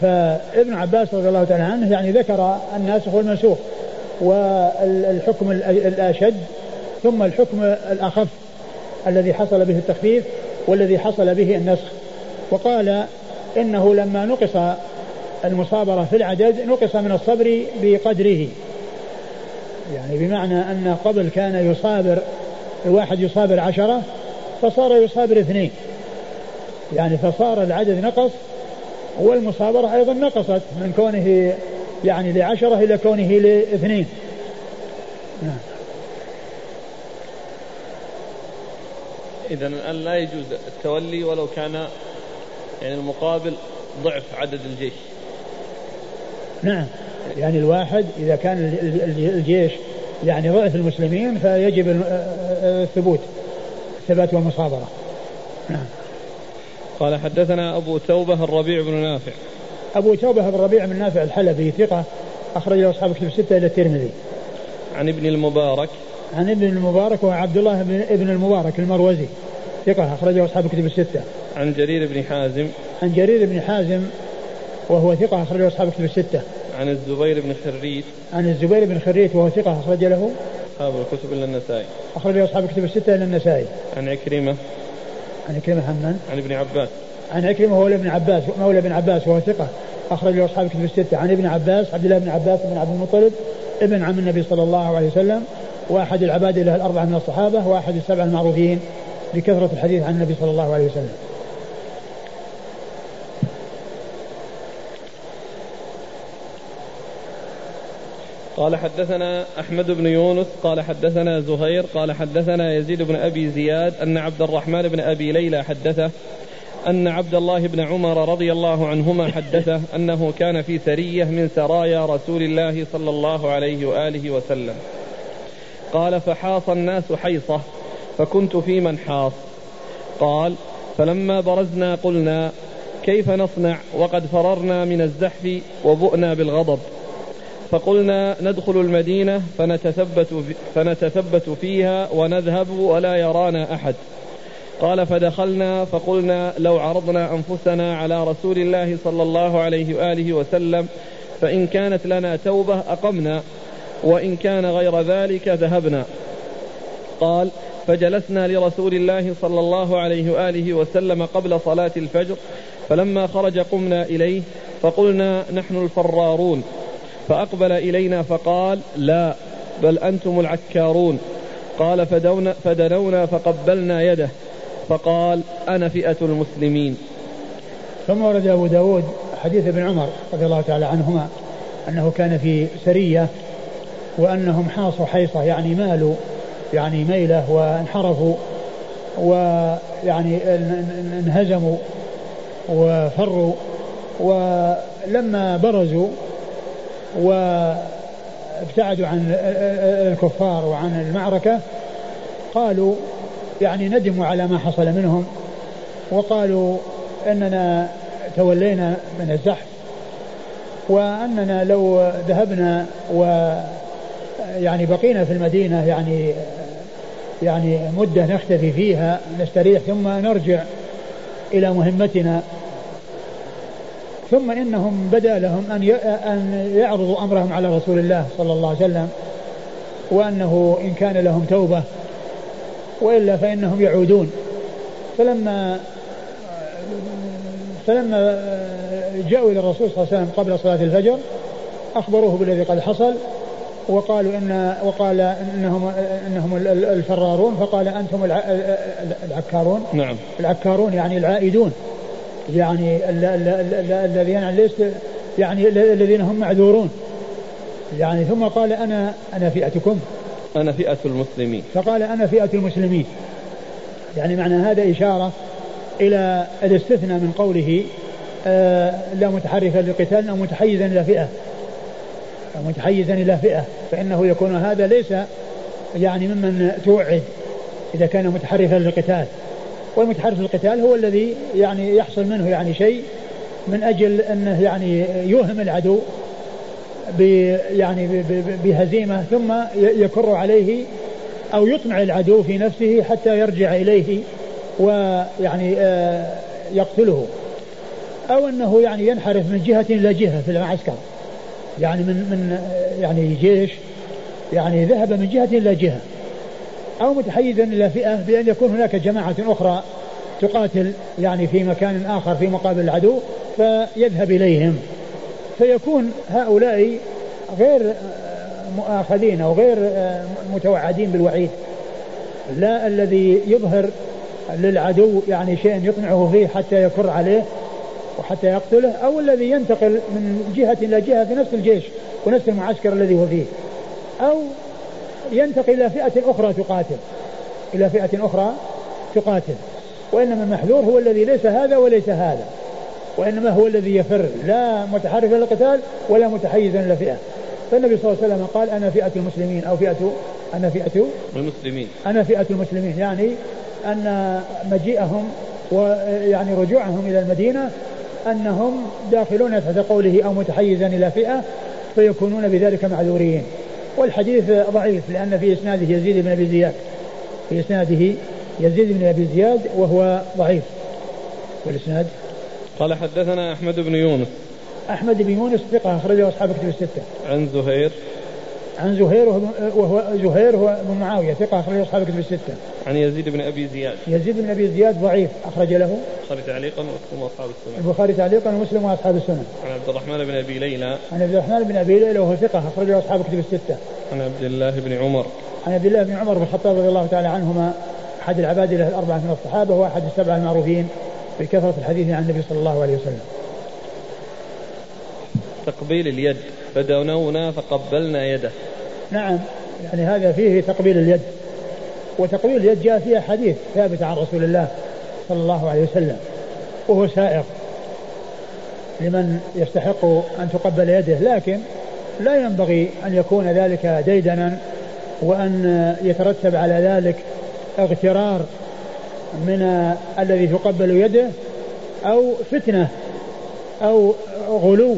فابن عباس رضي الله تعالى عنه يعني ذكر الناسخ والمنسوخ والحكم الأشد ثم الحكم الأخف الذي حصل به التخفيف والذي حصل به النسخ. وقال إنه لما نقص المصابرة في العدد نقص من الصبر بقدره. يعني بمعنى أن قبل كان يصابر الواحد يصابر عشرة فصار يصابر اثنين. يعني فصار العدد نقص والمصابرة أيضا نقصت من كونه يعني لعشرة إلى كونه لاثنين. نعم إذا الآن لا يجوز التولي ولو كان يعني المقابل ضعف عدد الجيش. نعم. يعني الواحد إذا كان الجيش يعني ضعف المسلمين فيجب الثبوت الثبات والمصابرة نعم. قال حدثنا أبو توبة الربيع بن نافع. أبو توبة الربيع بن نافع الحلبي ثقة أخرج له أصحاب كتب الستة إلى الترمذي. عن ابن المبارك. عن ابن المبارك وعبد الله بن ابن المبارك المروزي ثقة أخرجه أصحاب كتب الستة. عن جرير بن حازم. عن جرير بن حازم وهو ثقة أخرجه أصحاب كتب الستة. عن الزبير بن خريت عن الزبير بن خريت وهو ثقة أخرج له. أصحاب الكتب إلا النسائي. أخرج أصحاب الكتب الستة إلا النسائي. عن عكرمة. عن عكرمة عن عن ابن عباس. عن عكرمة مولى ابن عباس مولى ابن عباس وهو ثقة. أخرج أصحاب الكتب الستة. عن ابن عباس عبد الله بن عباس بن عبد المطلب ابن عم النبي صلى الله عليه وسلم وأحد العباد له الأربعة من الصحابة وأحد السبعة المعروفين بكثرة الحديث عن النبي صلى الله عليه وسلم. قال حدثنا أحمد بن يونس قال حدثنا زهير قال حدثنا يزيد بن أبي زياد أن عبد الرحمن بن أبي ليلى حدثه أن عبد الله بن عمر رضي الله عنهما حدثه أنه كان في سرية من سرايا رسول الله صلى الله عليه وآله وسلم. قال فحاص الناس حيصة فكنت في من حاص. قال فلما برزنا قلنا كيف نصنع وقد فررنا من الزحف وبؤنا بالغضب؟ فقلنا ندخل المدينة فنتثبت, فنتثبت فيها ونذهب ولا يرانا أحد. قال فدخلنا فقلنا لو عرضنا أنفسنا على رسول الله صلى الله عليه وآله وسلم فإن كانت لنا توبة أقمنا وإن كان غير ذلك ذهبنا. قال فجلسنا لرسول الله صلى الله عليه وآله وسلم قبل صلاة الفجر فلما خرج قمنا إليه فقلنا نحن الفرارون. فأقبل إلينا فقال لا بل أنتم العكارون. قال فدونا فدنونا فقبلنا يده. فقال أنا فئة المسلمين. ثم ورد أبو داود حديث ابن عمر رضي الله تعالى عنهما أنه كان في سرية وأنهم حاصوا حيصة يعني مالوا يعني ميلة وانحرفوا ويعني انهزموا وفروا. ولما برزوا وابتعدوا عن الكفار وعن المعركة قالوا يعني ندموا على ما حصل منهم وقالوا إننا تولينا من الزحف وأننا لو ذهبنا و يعني بقينا في المدينة يعني يعني مدة نختفي فيها نستريح ثم نرجع إلى مهمتنا. ثم إنهم بدا لهم أن أن يعرضوا أمرهم على رسول الله صلى الله عليه وسلم وأنه إن كان لهم توبة وإلا فإنهم يعودون. فلما فلما جاءوا إلى الرسول صلى الله عليه وسلم قبل صلاة الفجر أخبروه بالذي قد حصل وقالوا إن وقال إنهم إنهم الفرارون فقال أنتم العكارون. نعم. العكارون يعني العائدون. يعني الذين ليست يعني الذين هم معذورون. يعني ثم قال أنا أنا فئتكم. أنا فئة المسلمين. فقال أنا فئة المسلمين. يعني معنى هذا إشارة إلى الاستثناء من قوله آه لا متحرفا للقتال أو متحيزا إلى فئة. متحيزا إلى فئة. فإنه يكون هذا ليس يعني ممن توعد إذا كان متحرفا للقتال. والمتحرف للقتال هو الذي يعني يحصل منه يعني شيء من أجل أنه يعني يوهم العدو يعني بهزيمة ثم يكر عليه أو يطمع العدو في نفسه حتى يرجع إليه ويعني آه، يقتله. أو أنه يعني ينحرف من جهة إلى جهة في المعسكر. يعني من من يعني جيش يعني ذهب من جهة إلى جهة. أو متحيزا إلى فئة بأن يكون هناك جماعة أخرى تقاتل يعني في مكان آخر في مقابل العدو فيذهب إليهم. فيكون هؤلاء غير مؤاخذين أو غير متوعدين بالوعيد. لا الذي يظهر للعدو يعني شيء يطمعه فيه حتى يكر عليه وحتى يقتله أو الذي ينتقل من جهة إلى جهة في نفس الجيش ونفس المعسكر الذي هو فيه. أو ينتقل إلى فئة أخرى تقاتل. إلى فئة أخرى تقاتل. وإنما المحذور هو الذي ليس هذا وليس هذا. وإنما هو الذي يفر. لا متحرف للقتال ولا متحيزا إلى فئة فالنبي صلى الله عليه وسلم قال أنا فئة المسلمين أو فئة أنا فئة المسلمين. أنا فئة المسلمين. يعني أن مجيئهم ويعني رجوعهم إلى المدينة أنهم داخلون تحت قوله أو متحيزا إلى فئة فيكونون بذلك معذورين. والحديث ضعيف لأن في إسناده يزيد بن أبي زياد. في إسناده يزيد بن أبي زياد وهو ضعيف. والإسناد؟ قال حدثنا أحمد بن يونس. أحمد بن يونس ثقة أخرجه أصحاب كتب الستة. عن زهير. عن زهير وهو زهير هو بن معاوية ثقة أخرج أصحاب كتب الستة. عن يزيد بن أبي زياد. يزيد بن أبي زياد ضعيف أخرج له. البخاري تعليقا ومسلم وأصحاب السنن. البخاري تعليقا ومسلم وأصحاب السنن. عن عبد الرحمن بن أبي ليلى. عن عبد الرحمن بن أبي ليلى وهو ثقة أخرجه أصحاب كتب الستة. عن عبد الله بن عمر. عن عبد الله بن عمر بن الخطاب رضي الله تعالى عنهما أحد العباد الأربعة من الصحابة وأحد السبعة المعروفين بكثرة الحديث عن النبي صلى الله عليه وسلم. تقبيل اليد فدنونا فقبلنا يده. نعم. يعني هذا فيه تقبيل اليد. وتقبيل اليد جاء فيها حديث ثابت عن رسول الله صلى الله عليه وسلم. وهو سائغ لمن يستحق أن تقبل يده. لكن لا ينبغي أن يكون ذلك ديدنا وأن يترتب على ذلك اغترار من الذي تقبل يده أو فتنة أو غلو.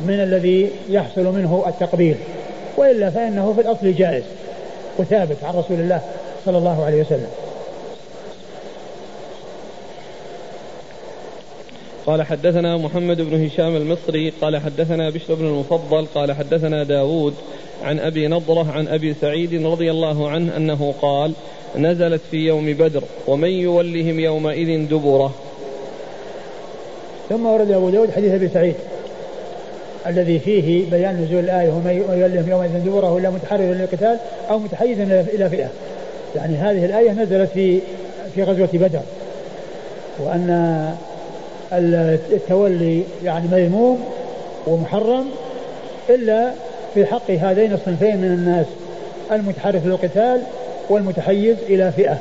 من الذي يحصل منه التقبيل وإلا فإنه في الأصل جائز وثابت عن رسول الله صلى الله عليه وسلم. قال حدثنا محمد بن هشام المصري قال حدثنا بشر بن المفضل قال حدثنا داود عن أبي نضرة عن أبي سعيد رضي الله عنه أنه قال نزلت في يوم بدر ومن يولهم يومئذ دبره. ثم ورد أبو داود حديث أبي سعيد. الذي فيه بيان نزول الآية ومن يولهم يومئذ دبره إلا متحرر للقتال أو متحيزا إلى فئة. يعني هذه الآية نزلت في في غزوة بدر. وأن التولي يعني مذموم ومحرم إلا في حق هذين الصنفين من الناس المتحرف للقتال والمتحيز إلى فئة.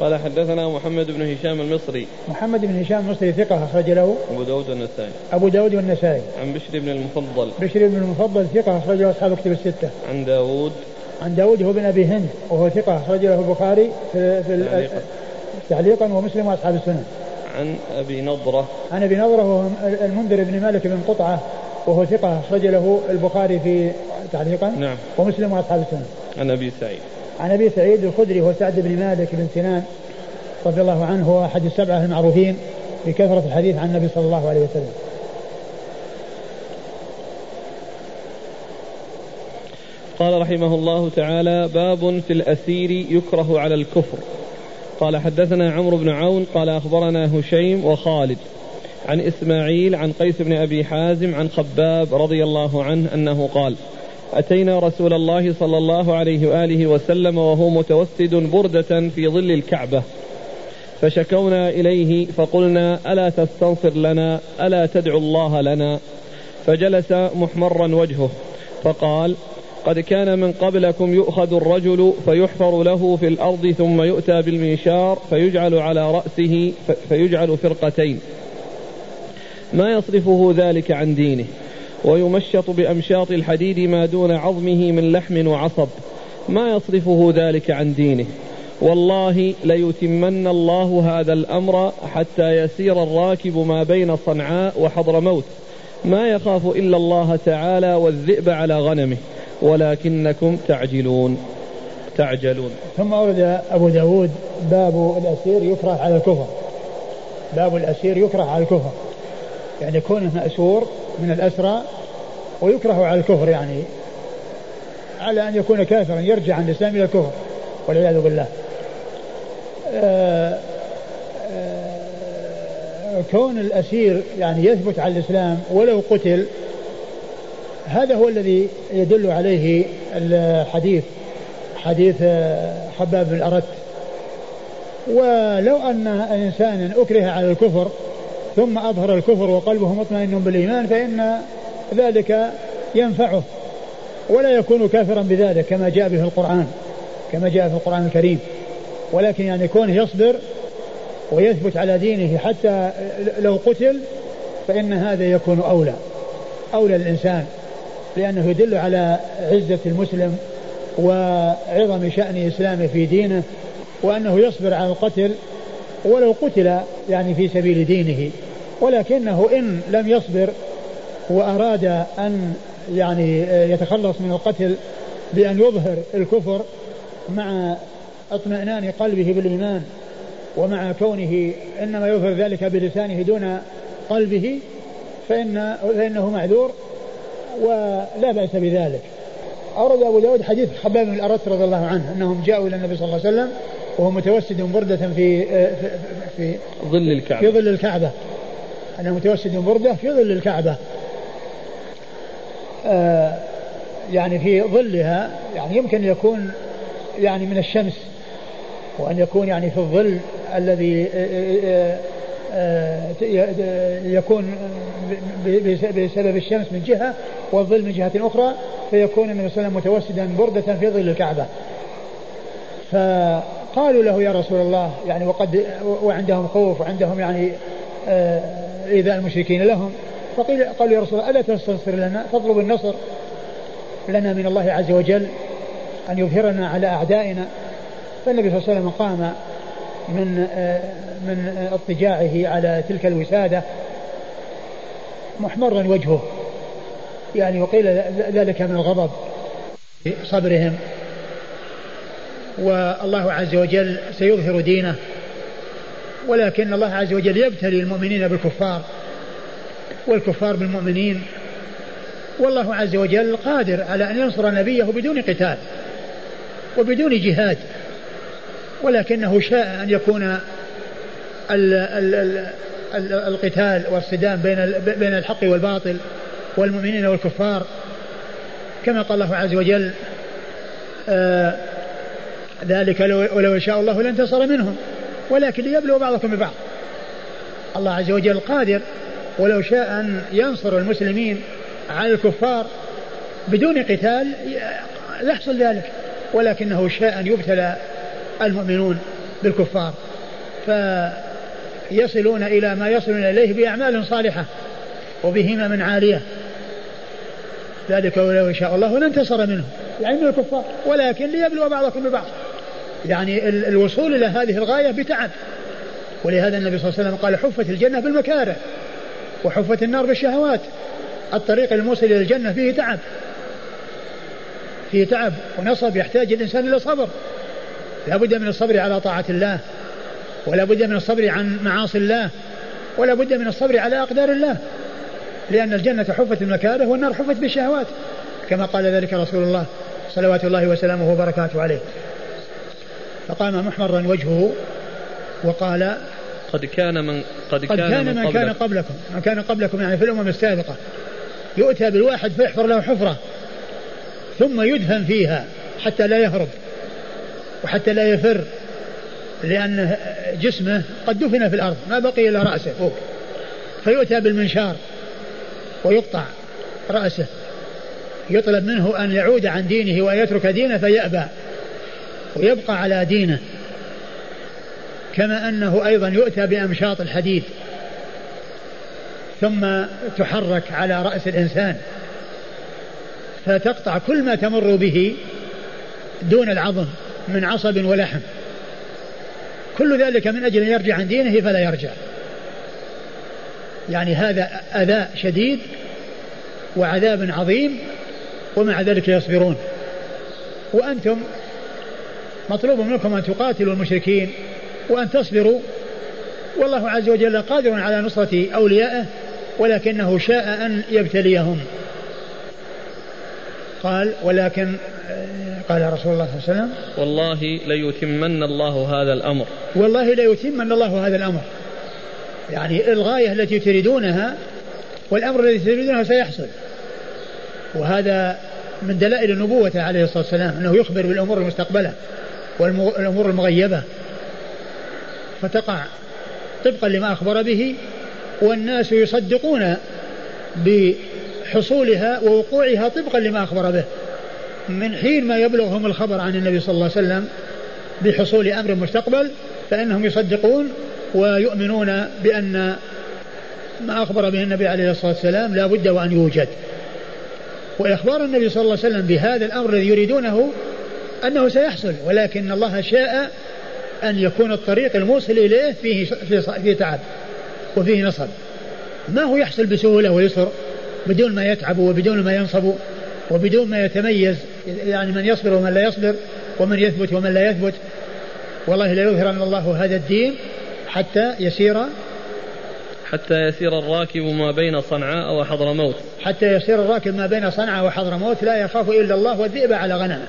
قال حدثنا محمد بن هشام المصري. محمد بن هشام المصري ثقة أخرج له أبو داود والنسائي. أبو داود والنسائي. عن بشر بن المفضل. بشر بن المفضل ثقة أخرج له أصحاب كتب الستة. عن داود. عن داود هو بن أبي هند وهو ثقة أخرج له البخاري في, في تعليقا. تعليقا ومسلم وأصحاب السنن عن أبي نضرة. عن أبي نضرة وهو المنذر بن مالك بن قطعة وهو ثقة أخرج له البخاري في تعليقا. نعم. ومسلم وأصحاب السنن عن أبي سعيد. عن أبي سعيد الخدري هو سعد بن مالك بن سنان رضي الله عنه هو أحد السبعة المعروفين بكثره الحديث عن النبي صلى الله عليه وسلم. قال رحمه الله تعالى باب في الأسير يكره على الكفر. قال حدثنا عمرو بن عون قال أخبرنا هشيم وخالد عن إسماعيل عن قيس بن أبي حازم عن خباب رضي الله عنه أنه قال: أتينا رسول الله صلى الله عليه وآله وسلم وهو متوسد بردة في ظل الكعبة. فشكونا إليه فقلنا ألا تستنصر لنا؟ ألا تدعو الله لنا؟ فجلس محمرا وجهه فقال قد كان من قبلكم يؤخذ الرجل فيحفر له في الأرض ثم يؤتى بالمنشار فيجعل على رأسه فيجعل فرقتين. ما يصرفه ذلك عن دينه؟ ويمشط بأمشاط الحديد ما دون عظمه من لحم وعصب. ما يصرفه ذلك عن دينه. والله ليتمن الله هذا الأمر حتى يسير الراكب ما بين صنعاء وحضرموت ما يخاف إلا الله تعالى والذئب على غنمه. ولكنكم تعجلون. تعجلون. ثم ورد أبو داود باب الأسير يكره على الكفر. باب الأسير يكره على الكفر. يعني كونه مأسور من الأسرى ويكره على الكفر يعني على أن يكون كافرا يرجع عن الإسلام إلى الكفر والعياذ بالله. آه، آه، كون الأسير يعني يثبت على الإسلام ولو قتل هذا هو الذي يدل عليه الحديث حديث خباب بن الأرت. ولو أن إنسانا أكره على الكفر ثم أظهر الكفر وقلبه مطمئن بالإيمان فإن ذلك ينفعه ولا يكون كافرا بذلك كما جاء به القرآن كما جاء في القرآن الكريم. ولكن يعني كونه يصبر ويثبت على دينه حتى لو قتل فإن هذا يكون أولى أولى الإنسان لأنه يدل على عزة المسلم وعظم شأن إسلامه في دينه وأنه يصبر على القتل ولو قتل يعني في سبيل دينه ولكنه إن لم يصبر وأراد أن يعني يتخلص من القتل بأن يظهر الكفر مع اطمئنان قلبه بالإيمان ومع كونه إنما يظهر ذلك بلسانه دون قلبه فإن فإنه معذور ولا بأس بذلك. أورد أبو داود حديث خباب بن الأرت رضي الله عنه أنهم جاءوا إلى النبي صلى الله عليه وسلم وهو متوسد بردة في في, في ظل الكعبة. في ظل الكعبة. أنه متوسد بردة في ظل الكعبة. آه يعني في ظلها يعني يمكن يكون يعني من الشمس وأن يكون يعني في الظل الذي آه، آه، يكون بسبب الشمس من جهة والظل من جهة أخرى فيكون النبي صلى الله عليه وسلم متوسدا بردة في ظل الكعبة. فقالوا له يا رسول الله يعني وقد وعندهم خوف وعندهم يعني إيذاء المشركين لهم. فقيل قالوا يا رسول الله ألا تستنصر لنا؟ تطلب النصر لنا من الله عز وجل أن يظهرنا على أعدائنا. فالنبي صلى الله عليه وسلم قام من من اضطجاعه على تلك الوسادة محمرا وجهه. يعني وقيل ذلك من الغضب صبرهم. والله عز وجل سيظهر دينه ولكن الله عز وجل يبتلي المؤمنين بالكفار والكفار بالمؤمنين. والله عز وجل قادر على أن ينصر نبيه بدون قتال وبدون جهاد ولكنه شاء أن يكون ال ال ال ال القتال والصدام بين بين الحق والباطل والمؤمنين والكفار. كما قال الله عز وجل آه ذلك ولو يشاء الله لانتصر منهم. ولكن ليبلو بعضكم ببعض. الله عز وجل قادر ولو شاء أن ينصر المسلمين على الكفار بدون قتال يحصل ذلك. ولكنه شاء أن يبتلى المؤمنون بالكفار. فيصلون إلى ما يصلون إليه بأعمال صالحة وبهمم عالية. ذلك ولو شاء الله لانتصر منهم. يعني من الكفار. ولكن ليبلو بعضكم ببعض. يعني الوصول إلى هذه الغاية بتعب. ولهذا النبي صلى الله عليه وسلم قال حفت الجنة بالمكاره وحفت النار بالشهوات. الطريق الموصل إلى الجنة فيه تعب. فيه تعب ونصب يحتاج الإنسان إلى صبر. لا بد من الصبر على طاعة الله ولا بد من الصبر عن معاصي الله ولا بد من الصبر على أقدار الله. لأن الجنة حفت بالمكاره والنار حفت بالشهوات. كما قال ذلك رسول الله صلوات الله وسلامه وبركاته عليه. فقام محمرا وجهه وقال قد كان من قد, قد كان, كان من, من كان قبلكم من كان قبلكم يعني في الأمم السابقة. يؤتى بالواحد فيحفر له حفرة ثم يدفن فيها حتى لا يهرب وحتى لا يفر لأن جسمه قد دفن في الأرض ما بقي إلا رأسه فوق. فيؤتى بالمنشار ويقطع رأسه يطلب منه أن يعود عن دينه ويترك دينه فيأبى. ويبقى على دينه كما أنه أيضا يؤتى بأمشاط الحديد ثم تحرك على رأس الإنسان فتقطع كل ما تمر به دون العظم من عصب ولحم. كل ذلك من أجل أن يرجع عن دينه فلا يرجع. يعني هذا أذى شديد وعذاب عظيم ومع ذلك يصبرون. وأنتم مطلوب منكم أن تقاتلوا المشركين وأن تصبروا. والله عز وجل قادر على نصرة أوليائه ولكنه شاء أن يبتليهم. قال ولكن قال رسول الله صلى الله عليه وسلم والله ليتمن الله هذا الأمر. والله ليتمن الله هذا الأمر. يعني الغاية التي تريدونها والأمر الذي تريدونه سيحصل. وهذا من دلائل النبوة عليه الصلاة والسلام أنه يخبر بالأمور المستقبلة. والأمور المغيبة. فتقع طبقا لما أخبر به والناس يصدقون بحصولها ووقوعها طبقا لما أخبر به. من حين ما يبلغهم الخبر عن النبي صلى الله عليه وسلم بحصول أمر مستقبل فإنهم يصدقون ويؤمنون بأن ما أخبر به النبي عليه الصلاة والسلام لا بد وأن يوجد. وإخبار النبي صلى الله عليه وسلم بهذا الأمر الذي يريدونه أنه سيحصل ولكن الله شاء أن يكون الطريق الموصل إليه فيه فيه تعب وفيه نصب. ما هو يحصل بسهولة ويسر؟ بدون ما يتعب وبدون ما ينصب وبدون ما يتميز يعني من يصبر ومن لا يصبر ومن يثبت ومن لا يثبت. والله لا يظهرن الله هذا الدين حتى يسير حتى يسير الراكب ما بين صنعاء وحضرموت. حتى يسير الراكب ما بين صنعاء وحضرموت لا يخاف إلا الله والذئب على غنمه.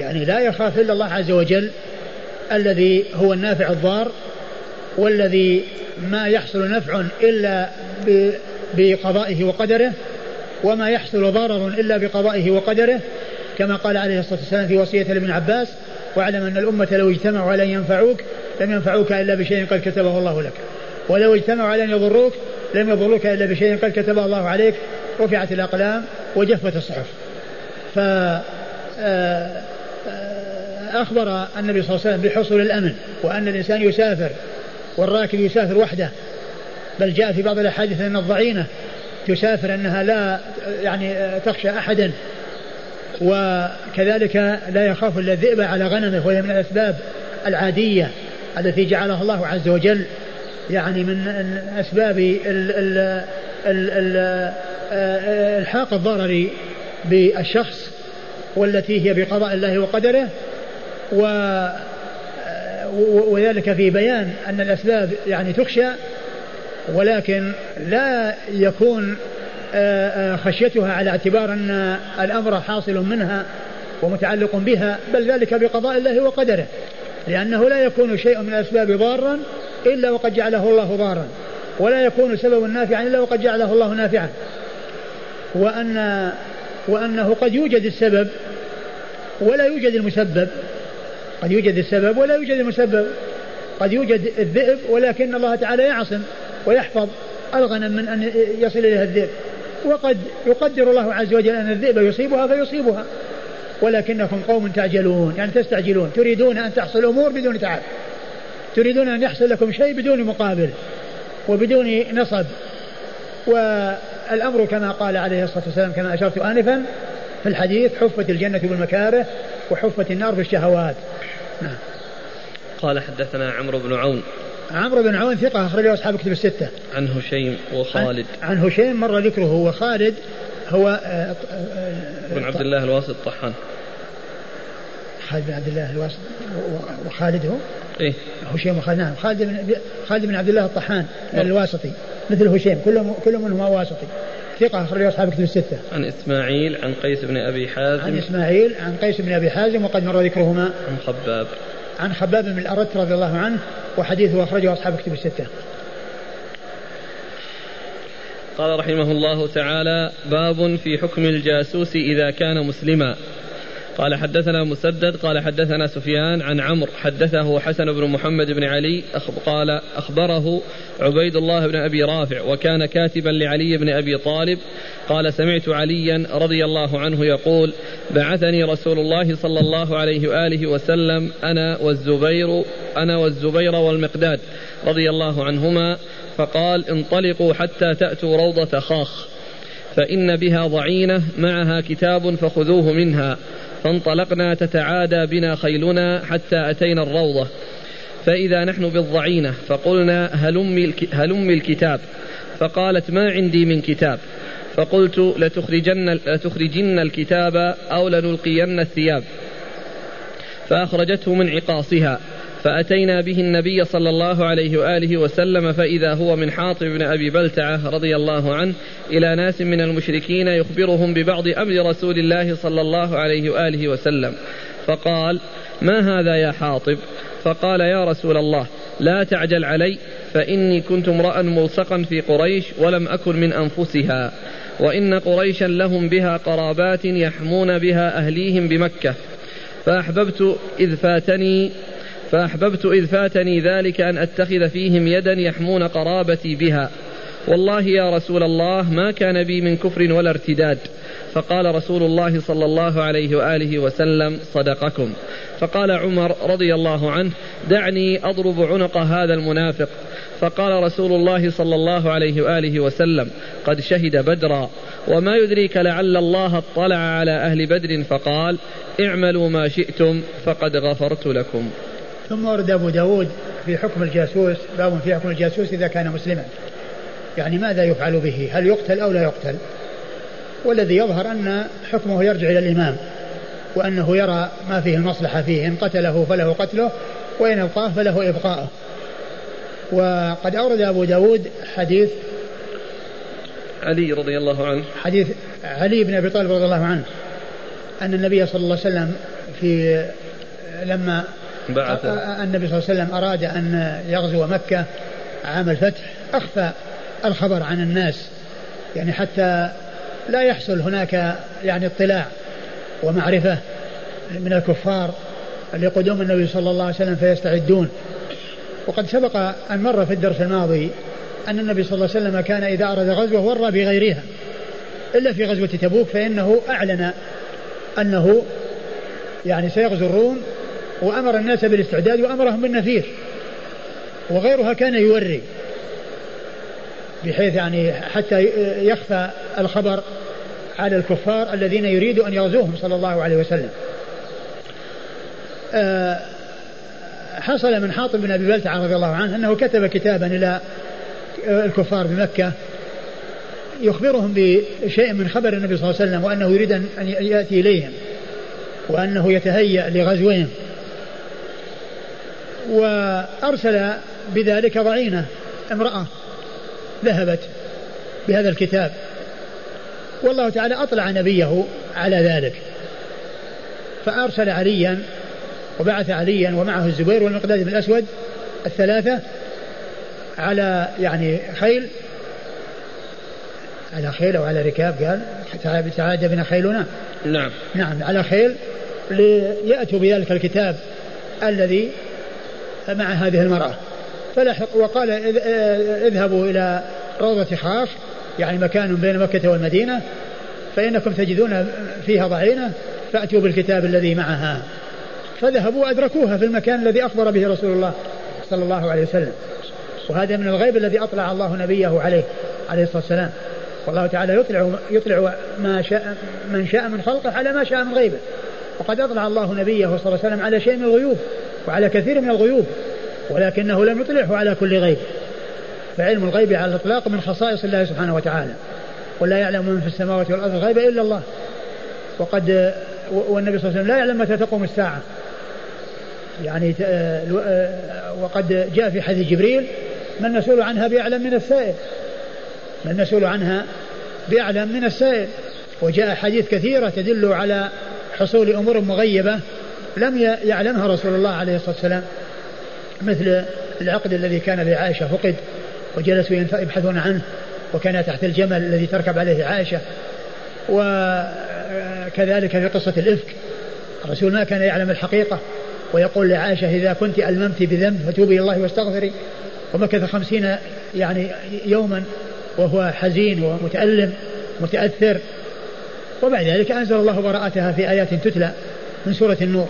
يعني لا يخاف إلا الله عز وجل الذي هو النافع الضار والذي ما يحصل نفع إلا بقضائه وقدره وما يحصل ضرر إلا بقضائه وقدره كما قال عليه الصلاة والسلام في وصية لابن عباس واعلم أن الأمة لو اجتمعوا على أن ينفعوك لم ينفعوك إلا بشيء قد كتبه الله لك. ولو اجتمعوا على أن يضروك لم يضروك إلا بشيء قد كتبه الله عليك. رفعت الأقلام وجفت الصحف. ف آه، أخبر النبي صلى الله عليه وسلم بحصول الأمن وأن الإنسان يسافر والراكب يسافر وحده. بل جاء في بعض الأحاديث أن الضعينة تسافر أنها لا يعني تخشى أحدا. وكذلك لا يخاف إلا الذئب على غنمه وهي من الأسباب العادية التي جعلها الله عز وجل يعني من أسباب الحاق الضرر بالشخص. والتي هي بقضاء الله وقدره و وذلك في بيان أن الأسباب يعني تخشى ولكن لا يكون خشيتها على اعتبار أن الأمر حاصل منها ومتعلق بها بل ذلك بقضاء الله وقدره لأنه لا يكون شيء من الأسباب ضارا إلا وقد جعله الله ضارا ولا يكون سبب نافعا إلا وقد جعله الله نافعا وأن وأنه قد يوجد السبب ولا يوجد المسبب. قد يوجد السبب ولا يوجد المسبب. قد يوجد الذئب ولكن الله تعالى يعصم ويحفظ الغنم من أن يصل إليها الذئب. وقد يقدر الله عز وجل أن الذئب يصيبها فيصيبها. ولكنكم قوم تعجلون يعني تستعجلون. تريدون أن تحصل أمور بدون تعب. تريدون أن يحصل لكم شيء بدون مقابل وبدون نصب. والأمر كما قال عليه الصلاة والسلام كما أشرت آنفا في الحديث حفت الجنة بالمكاره وحفت النار بالشهوات نعم قال حدثنا عمرو بن عون عمرو بن عون ثقة أخرجه أصحاب كتب الستة. عن هشيم وخالد. عن, عن هشيم مر ذكره وخالد هو آه، آه، بن عبد الله الواسط الطحان. خالد بن عبد الله الواسط وخالد هو؟ إيه هشيم وخالد نعم خالد بن خالد بن عبد الله الطحان نعم. الواسطي مثل هشيم كل كل منهما واسطي. ثقة أخرجه أصحاب كتب الستة. عن إسماعيل عن قيس بن أبي حازم. عن إسماعيل عن قيس بن أبي حازم وقد مر ذكرهما. عن خباب. عن خباب بن الأرت رضي الله عنه وحديثه أخرجه أصحاب كتب الستة قال رحمه الله تعالى باب في حكم الجاسوس إذا كان مسلما قال حدثنا مسدد قال حدثنا سفيان عن عمرو حدثه حسن بن محمد بن علي قال أخبره عبيد الله بن أبي رافع وكان كاتبا لعلي بن أبي طالب قال سمعت عليا رضي الله عنه يقول بعثني رسول الله صلى الله عليه وآله وسلم أنا والزبير أنا والزبير والمقداد رضي الله عنهما فقال انطلقوا حتى تأتوا روضة خاخ فإن بها ضعينة معها كتاب فخذوه منها. فانطلقنا تتعادى بنا خيلنا حتى أتينا الروضة. فإذا نحن بالضعينة فقلنا هلم, الكتاب. فقالت ما عندي من كتاب؟ فقلت لتخرجن, لتخرجن الكتاب أو لنلقين الثياب. فأخرجته من عقاصها. فأتينا به النبي صلى الله عليه وآله وسلم فإذا هو من حاطب بن أبي بلتعة رضي الله عنه إلى ناس من المشركين يخبرهم ببعض أمر رسول الله صلى الله عليه وآله وسلم. فقال ما هذا يا حاطب؟ فقال يا رسول الله لا تعجل علي فإني كنت امرأ ملصقا في قريش ولم أكن من أنفسها وإن قريشا لهم بها قرابات يحمون بها أهليهم بمكة فأحببت إذ فاتني فأحببت إذ فاتني ذلك أن أتخذ فيهم يدا يحمون قرابتي بها. والله يا رسول الله ما كان بي من كفر ولا ارتداد. فقال رسول الله صلى الله عليه وآله وسلم صدقكم. فقال عمر رضي الله عنه دعني أضرب عنق هذا المنافق. فقال رسول الله صلى الله عليه وآله وسلم قد شهد بدرا. وما يدريك لعل الله اطلع على أهل بدر. فقال اعملوا ما شئتم فقد غفرت لكم. ثم ورد أبو داود في حكم الجاسوس باب في حكم الجاسوس إذا كان مسلما. يعني ماذا يفعل به؟ هل يقتل أو لا يقتل؟ والذي يظهر أن حكمه يرجع إلى الإمام وأنه يرى ما فيه المصلحة فيه إن قتله فله قتله وإن أبقاه فله إبقاءه. وقد أورد أبو داود حديث علي رضي الله عنه. حديث علي بن أبي طالب رضي الله عنه أن النبي صلى الله عليه وسلم في لما بعث النبي صلى الله عليه وسلم أراد أن يغزو مكة عام الفتح. أخفى الخبر عن الناس. يعني حتى لا يحصل هناك يعني اطلاع ومعرفة من الكفار لقدوم النبي صلى الله عليه وسلم فيستعدون. وقد سبق أن مر في الدرس الماضي أن النبي صلى الله عليه وسلم كان إذا أراد غزوة ورى بغيرها. إلا في غزوة تبوك فإنه أعلن أنه يعني سيغزو الروم وأمر الناس بالاستعداد وأمرهم بالنفير. وغيرها كان يوري. بحيث يعني حتى يخفى الخبر على الكفار الذين يريد أن يغزوهم صلى الله عليه وسلم. آه، حصل من حاطب بن أبي بلتعة رضي الله عنه أنه كتب كتابا إلى الكفار بمكة يخبرهم بشيء من خبر النبي صلى الله عليه وسلم وأنه يريد أن يأتي إليهم وأنه يتهيأ لغزوهم. وأرسل بذلك ضعينة امرأة ذهبت بهذا الكتاب. والله تعالى أطلع نبيه على ذلك. فأرسل عليا وبعث عليا ومعه الزبير والمقداد بن الأسود الثلاثة على يعني خيل على خيل أو على ركاب قال تعاد بنا خيلنا. نعم. نعم على خيل ليأتوا بذلك الكتاب الذي مع هذه المرأة. فلحق وقال اذهبوا إلى روضة خاف يعني مكان بين مكة والمدينة فإنكم تجدون فيها ضعينة فأتوا بالكتاب الذي معها. فذهبوا وأدركوها في المكان الذي أخبر به رسول الله صلى الله عليه وسلم. وهذا من الغيب الذي أطلع الله نبيه عليه عليه الصلاة والسلام. والله تعالى يطلع يطلع ما شاء من شاء من خلقه على ما شاء من غيبه. وقد أطلع الله نبيه صلى الله عليه وسلم على شيء من الغيوب. وعلى كثير من الغيوب ولكنه لم يطلعه على كل غيب. فعلم الغيب على الإطلاق من خصائص الله سبحانه وتعالى ولا يعلم من في السماوات والأرض الغيب إلا الله. وقد والنبي صلى الله عليه وسلم لا يعلم متى تقوم الساعة. يعني وقد جاء في حديث جبريل ما المسؤول عنها بأعلم من السائل. ما المسؤول عنها بأعلم من السائل. وجاء حديث كثيرة تدل على حصول أمور مغيبة لم يعلمها رسول الله عليه الصلاة والسلام مثل العقد الذي كان لعائشة فقد وجلسوا يبحثون عنه وكان تحت الجمل الذي تركب عليه عائشة وكذلك في قصة الإفك الرسول ما كان يعلم الحقيقة ويقول لعائشة إذا كنت ألممت بذنب فتوبي إلى الله واستغفري. ومكث خمسين يعني يوما وهو حزين ومتألم متأثر. وبعد ذلك أنزل الله براءتها في آيات تتلى من سورة النور.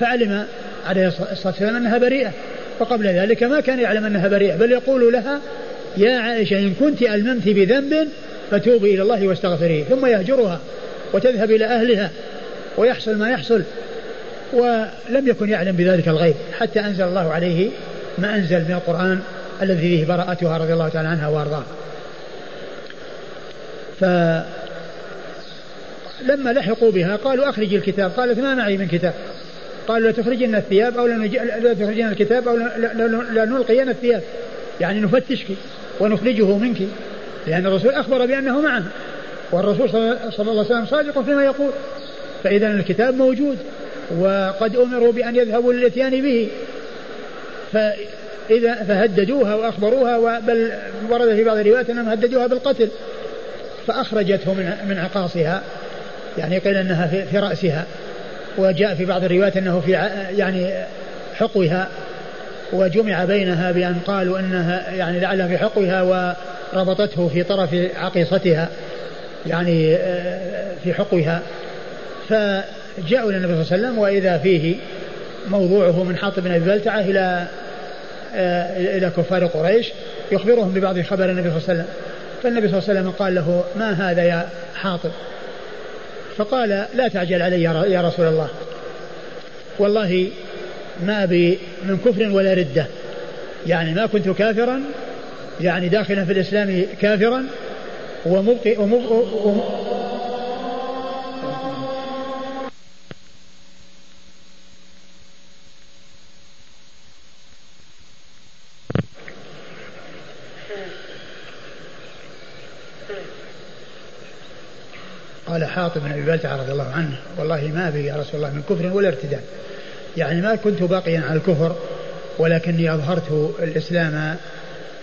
فعلم عليه الصلاة والسلام أنها بريئة. وقبل ذلك ما كان يعلم أنها بريئة بل يقول لها يا عائشة إن كنت ألممت بذنب فتوبي إلى الله واستغفريه ثم يهجرها وتذهب إلى أهلها ويحصل ما يحصل. ولم يكن يعلم بذلك الغيب حتى أنزل الله عليه ما أنزل من القرآن الذي فيه براءتها رضي الله تعالى عنها وأرضاها. فلما لحقوا بها قالوا أخرج الكتاب قالت ما معي من كتاب. قالوا لا الثياب أو لا تخرجن الكتاب أو لا نلقين الثياب. يعني نفتشك ونخرجه منك. لأن الرسول أخبر بأنه معه. والرسول صلى الله عليه وسلم صادق فيما يقول. فإذا الكتاب موجود. وقد أمروا بأن يذهبوا للإتيان به. فإذا فهددوها وأخبروها بل ورد في بعض الروايات أنهم هددوها بالقتل. فأخرجته من من عقاصها. يعني قيل أنها في, في رأسها. وجاء في بعض الروايات أنه في يعني حقوها وجمع بينها بأن قالوا أنها يعني لعلها في حقها وربطته في طرف عقيصتها يعني آه، في حقها. فجاءوا إلى النبي صلى الله عليه وسلم وإذا فيه موضوعه من حاطب بن أبي بلتعة إلى آه، إلى كفار قريش يخبرهم ببعض خبر النبي صلى الله عليه وسلم. فالنبي صلى الله عليه وسلم قال له ما هذا يا حاطب؟ فقال لا تعجل علي يا رسول الله. والله ما أبي من كفر ولا ردة. يعني ما كنت كافرا يعني داخلا في الإسلام كافرا ومبقي ومبقي حاطب بن ابي بلتعه رضي الله عنه والله ما بي يا رسول الله من كفر ولا ارتداد يعني ما كنت باقيا على الكفر ولكني أظهرت الإسلام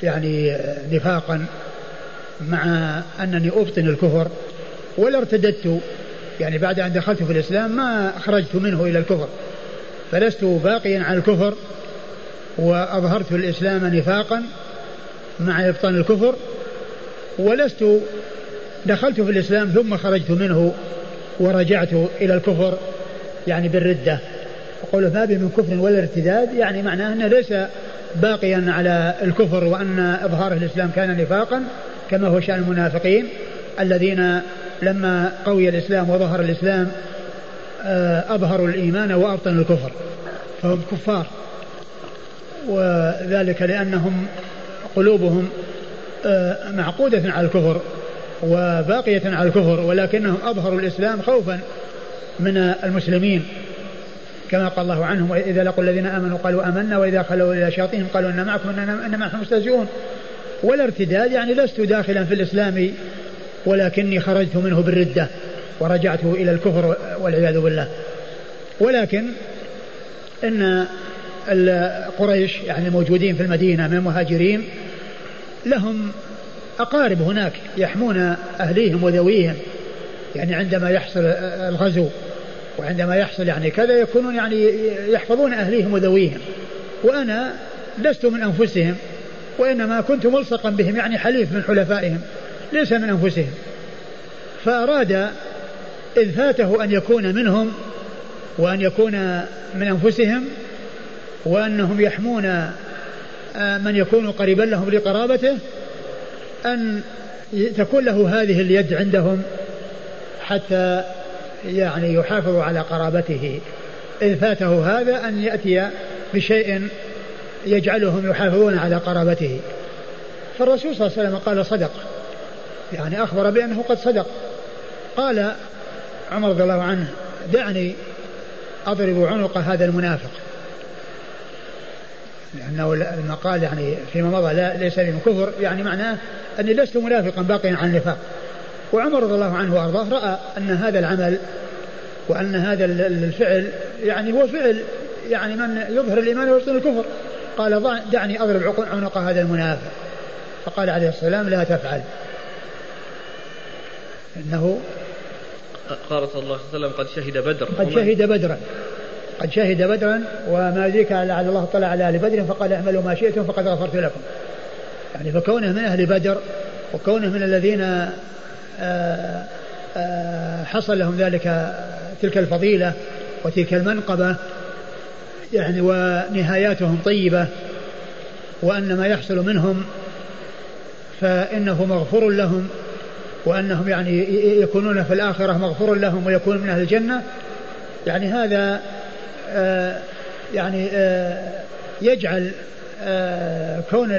يعني نفاقا مع أنني أبطن الكفر ولا ارتددت. يعني بعد أن دخلت في الإسلام ما خرجت منه إلى الكفر فلست باقيا على الكفر وأظهرت الإسلام نفاقا مع إبطان الكفر ولست دخلت في الإسلام ثم خرجت منه ورجعت إلى الكفر يعني بالردة. يقول ما بي من كفر ولا ارتداد يعني معناه أنه ليس باقيا على الكفر وأن إظهار الإسلام كان نفاقا كما هو شأن المنافقين الذين لما قوي الإسلام وظهر الإسلام آه، أظهروا الإيمان وأبطنوا الكفر فهم كفار. وذلك لأنهم قلوبهم آه، معقودة على الكفر. وباقية على الكفر ولكنهم أظهروا الإسلام خوفا من المسلمين. كما قال الله عنهم وإذا لقوا الذين آمنوا قالوا آمنا وإذا خلوا إلى شياطينهم قالوا إن معكم إنما نحن مستهزئون. والارتداد يعني لست داخلا في الإسلام ولكني خرجت منه بالردة ورجعت إلى الكفر والعياذ بالله. ولكن إن قريش يعني الموجودين في المدينة من المهاجرين لهم أقارب هناك يحمون أهليهم وذويهم يعني عندما يحصل الغزو وعندما يحصل يعني كذا يكونون يعني يحفظون أهليهم وذويهم. وأنا لست من أنفسهم وإنما كنت ملصقا بهم يعني حليف من حلفائهم ليس من أنفسهم. فأراد إذ فاته أن يكون منهم وأن يكون من أنفسهم وأنهم يحمون من يكون قريبا لهم لقرابته أن تكون له هذه اليد عندهم حتى يعني يحافظ على قرابته. إذ فاته هذا أن يأتي بشيء يجعلهم يحافظون على قرابته. فالرسول صلى الله عليه وسلم قال صدق. يعني أخبر بأنه قد صدق. قال عمر رضي الله عنه دعني أضرب عنق هذا المنافق. لأنه المقال يعني فيما مضى لا ليس من كفر يعني معناه أني لست منافقا باقيا عن النفاق. وعمر رضي الله عنه وأرضاه رأى أن هذا العمل وأن هذا الفعل يعني هو فعل يعني من يظهر الإيمان ويبطن الكفر. قال دعني أضرب عنق هذا المنافق. فقال عليه السلام لا تفعل. إنه قال صلى الله عليه وسلم قد شهد بدر قد شهد بدرا. قد شهد بدرا وما ذيك لعل الله طلع على أهل بدر فقال اعملوا ما شئتم فقد غفرت لكم. يعني فكونه من أهل بدر وكونه من الذين آه، آه، حصل لهم ذلك تلك الفضيلة وتلك المنقبة يعني ونهاياتهم طيبة وأن ما يحصل منهم فإنه مغفور لهم وأنهم يعني يكونون في الآخرة مغفور لهم ويكون من أهل الجنة يعني هذا يعني آه، يجعل آه، كون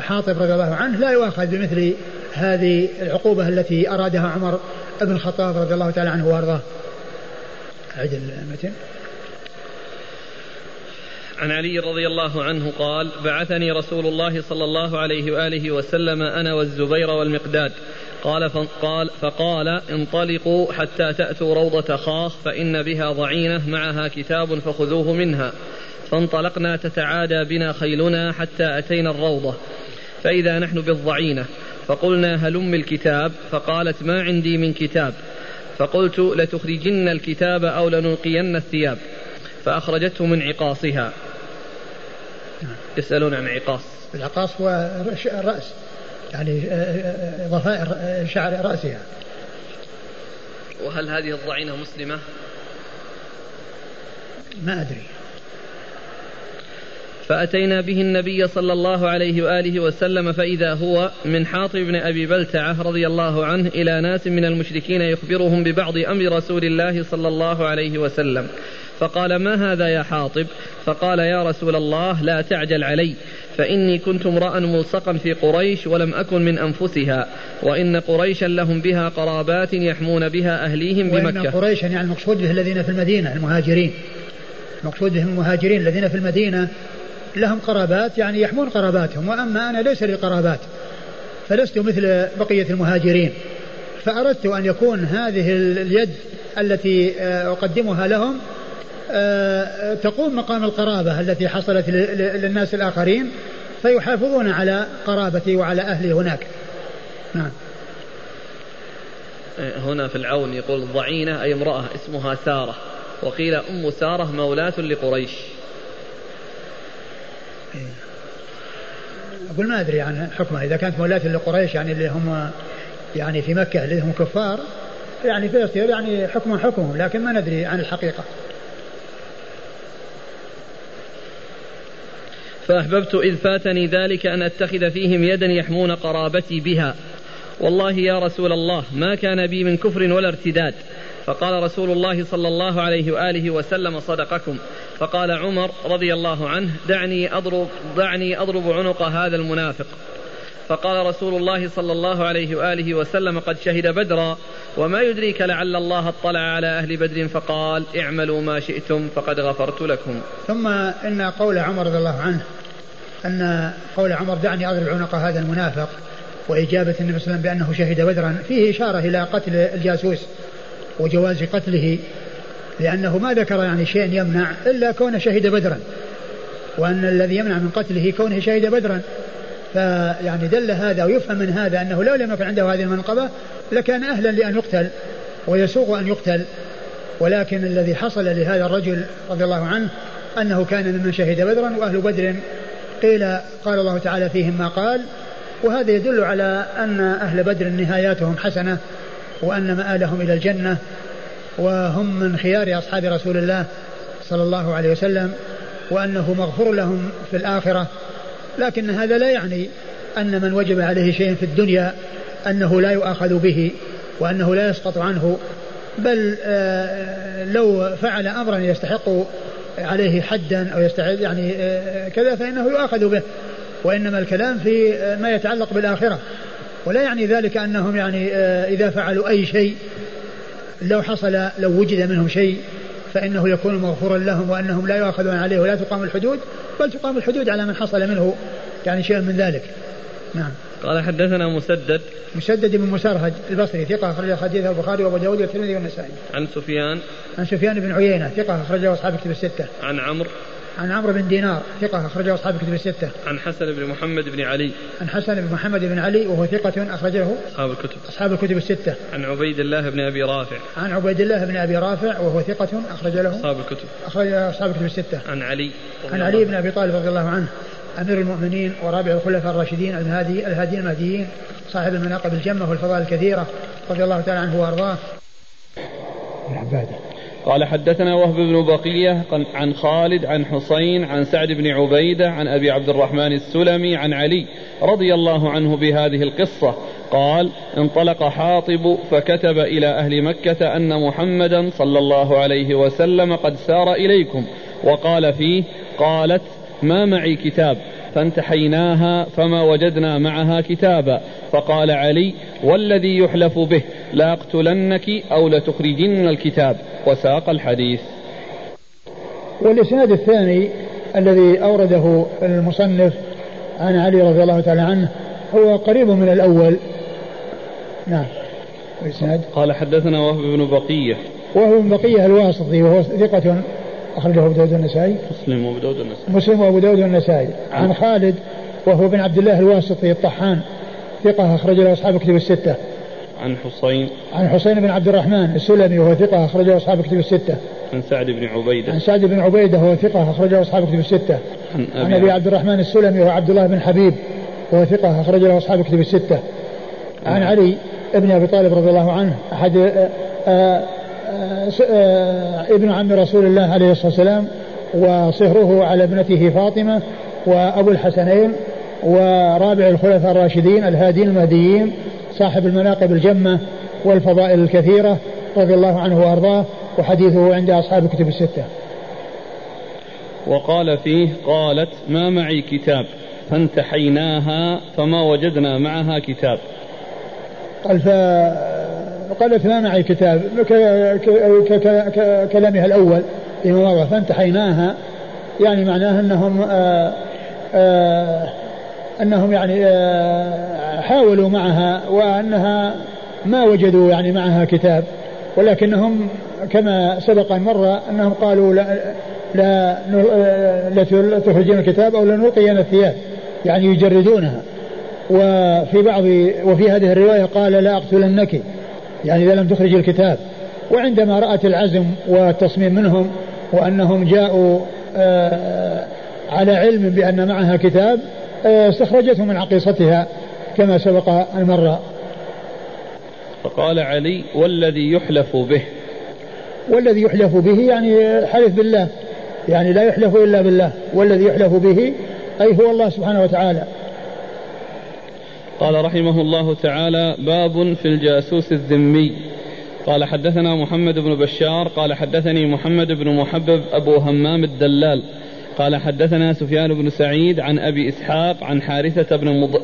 حاطب رضي الله عنه لا يؤاخذ بمثل هذه العقوبة التي أرادها عمر بن الخطاب رضي الله تعالى عنه وأرضاه. أعد المتن عن علي رضي الله عنه قال بعثني رسول الله صلى الله عليه وآله وسلم أنا والزبير والمقداد. قال فقال, فقال انطلقوا حتى تأتوا روضة خاخ فإن بها ضعينة معها كتاب فخذوه منها. فانطلقنا تتعادى بنا خيلنا حتى أتينا الروضة. فإذا نحن بالضعينة. فقلنا هلم الكتاب؟ فقالت ما عندي من كتاب. فقلت لتخرجن الكتاب أو لنلقين الثياب. فأخرجته من عقاصها. يسألون عن عقاص. العقاص هو الرأس يعني ضفائر شعر رأسها. وهل هذه الضعينة مسلمة؟ ما أدري. فأتينا به النبي صلى الله عليه وآله وسلم فإذا هو من حاطب بن أبي بلتعة رضي الله عنه إلى ناس من المشركين يخبرهم ببعض أمر رسول الله صلى الله عليه وسلم. فقال ما هذا يا حاطب؟ فقال يا رسول الله لا تعجل علي. فإني كنت امرأ ملصقا في قريش ولم أكن من أنفسها وإن قريشا لهم بها قرابات يحمون بها أهليهم بمكة. وإن قريشا يعني المقصود به الذين في المدينة المهاجرين. المقصود بهم المهاجرين الذين في المدينة لهم قرابات يعني يحمون قراباتهم. وأما أنا ليس لي قرابات فلست مثل بقية المهاجرين. فأردت أن يكون هذه اليد التي آه، أقدمها لهم تقوم مقام القرابة التي حصلت للناس الآخرين فيحافظون على قرابتي وعلى أهلي هناك. نعم. هنا في العون يقول ضعينة أي امرأة اسمها سارة. وقيل أم سارة مولاة لقريش. أقول ما أدري عن حكمها. إذا كانت مولاة لقريش يعني اللي هم يعني في مكة اللي هم كفار يعني فيصير يعني حكم حكمهم لكن ما ندري عن الحقيقة. فأحببت إذ فاتني ذلك أن أتخذ فيهم يدا يحمون قرابتي بها. والله يا رسول الله ما كان بي من كفر ولا ارتداد. فقال رسول الله صلى الله عليه وآله وسلم صدقكم. فقال عمر رضي الله عنه دعني أضرب, دعني أضرب عنق هذا المنافق. فقال رسول الله صلى الله عليه وآله وسلم قد شهد بدرا وما يدريك لعل الله اطلع على أهل بدر فقال اعملوا ما شئتم فقد غفرت لكم. ثم إن قول عمر رضي الله عنه أن قول عمر دعني أضرب عنق هذا المنافق وإجابة النبي صلى الله عليه وسلم بأنه شهد بدرا فيه إشارة إلى قتل الجاسوس وجواز قتله لأنه ما ذكر يعني شيء يمنع إلا كونه شهد بدرا وأن الذي يمنع من قتله كونه شهد بدرا. فيعني دل هذا ويفهم من هذا أنه لو لم يكن عنده هذه المنقبة لكان أهلا لأن يقتل ويسوغ أن يقتل. ولكن الذي حصل لهذا الرجل رضي الله عنه أنه كان ممن شهد بدرا وأهل بدر. قيل قال الله تعالى فيهم ما قال. وهذا يدل على أن أهل بدر نهاياتهم حسنة وأن مآلهم إلى الجنة وهم من خيار أصحاب رسول الله صلى الله عليه وسلم وأنه مغفور لهم في الآخرة. لكن هذا لا يعني أن من وجب عليه شيء في الدنيا أنه لا يؤاخذ به وأنه لا يسقط عنه بل آه، لو فعل أمرا يستحق عليه حدا أو يستحق يعني آه، كذا فإنه يؤاخذ به وإنما الكلام في آه، ما يتعلق بالآخرة. ولا يعني ذلك أنهم يعني إذا فعلوا أي شيء لو حصل لو وجد منهم شيء فإنه يكون مغفورا لهم وأنهم لا يؤاخذون عليه ولا تقام الحدود بل تقام الحدود على من حصل منه يعني شيء من ذلك. نعم. قال حدثنا مسدد. مسدد بن مسرهد البصري ثقة أخرج حديثه البخاري وأبو داود والترمذي والنسائي. عن سفيان. عن سفيان بن عيينة ثقة أخرجه أصحاب كتب الستة. عن عمرو. عن عمرو بن دينار ثقة أخرجه أصحاب كتب الستة. عن حسن بن محمد بن علي. عن حسن بن محمد بن علي وهو ثقة أخرجه أصحاب الكتب. أصحاب الكتب الستة. عن عبيد الله بن أبي رافع. عن عبيد الله بن أبي رافع وهو ثقة أخرج له أصحاب الكتب. أخرج أصحاب الكتب الستة. عن علي. عن علي بن أبي طالب رضي الله عنه أمير المؤمنين ورابع الخلفاء الراشدين الهادي الهادي المهديين صاحب المناقب الجمة والفضائل الكثيرة رضي الله تعالى عنه وأرضاه. العبادة. قال حدثنا وهب بن بقية عن خالد عن حسين عن سعد بن عبيدة عن أبي عبد الرحمن السلمي عن علي رضي الله عنه بهذه القصة. قال انطلق حاطب فكتب إلى أهل مكة أن محمدا صلى الله عليه وسلم قد سار إليكم. وقال فيه قالت ما معي كتاب فانتحيناها فما وجدنا معها كتابا. فقال علي والذي يحلف به لاقتلنك أو لتخرجن الكتاب. وساق الحديث. والإسناد الثاني الذي أورده المصنف عن علي رضي الله تعالى عنه هو قريب من الأول. نعم. الإسناد قال حدثنا وهب بن بقية. وهو بن بقية الواسطي وهو ثقة أخرجه أبو داود النسائي مسلم وأبو داود النسائي مسلم وأبو داود النسائي عن خالد وهو بن عبد الله الواسطي الطحان ثقة أخرج له أصحاب كتب الستة. عن حسين عن حسين بن عبد الرحمن السلمي وهو ثقة أخرجه أصحاب كتب الستة. عن سعد بن عبيدة. عن سعد بن عبيدة وهو ثقة أخرجه أصحاب كتب الستة. عن أبي, عن أبي عبد الرحمن السلمي وهو عبد الله بن حبيب وهو ثقة أخرج له أصحاب كتب الستة. عن علي بن أبي طالب رضي الله عنه أحد آآ آآ آآ ابن عم رسول الله عليه الصلاة والسلام وصهره على ابنته فاطمة وأبو الحسنين ورابع الخلفاء الراشدين الهادين المهديين صاحب المناقب الجمة والفضائل الكثيرة رضي الله عنه وأرضاه وحديثه عند أصحاب الكتب الستة. وقال فيه قالت ما معي كتاب فانتحيناها فما وجدنا معها كتاب. قال فقالت ما معي كتاب كلامها الأول مواضع فانتحيناها يعني معناه أنهم آآ آآ أنهم يعني حاولوا معها وأنها ما وجدوا يعني معها كتاب ولكنهم كما سبق أن مر أنهم قالوا لا لا, تخرجين الكتاب أو لا نلقين الثياب يعني يجردونها. وفي بعض وفي هذه الرواية قال لا أقتلنك يعني إذا لم تخرج الكتاب. وعندما رأت العزم والتصميم منهم وأنهم جاءوا آه، على علم بأن معها كتاب آه، استخرجته من عقيصتها. كما سبق أن مر. فقال علي والذي يحلف به. والذي يحلف به يعني حلف بالله. يعني لا يحلف إلا بالله. والذي يحلف به أي هو الله سبحانه وتعالى. قال رحمه الله تعالى باب في الجاسوس الذمي. قال حدثنا محمد بن بشار قال حدثني محمد بن محبب أبو همام الدلال. قال حدثنا سفيان بن سعيد عن أبي إسحاق عن حارثة بن مض...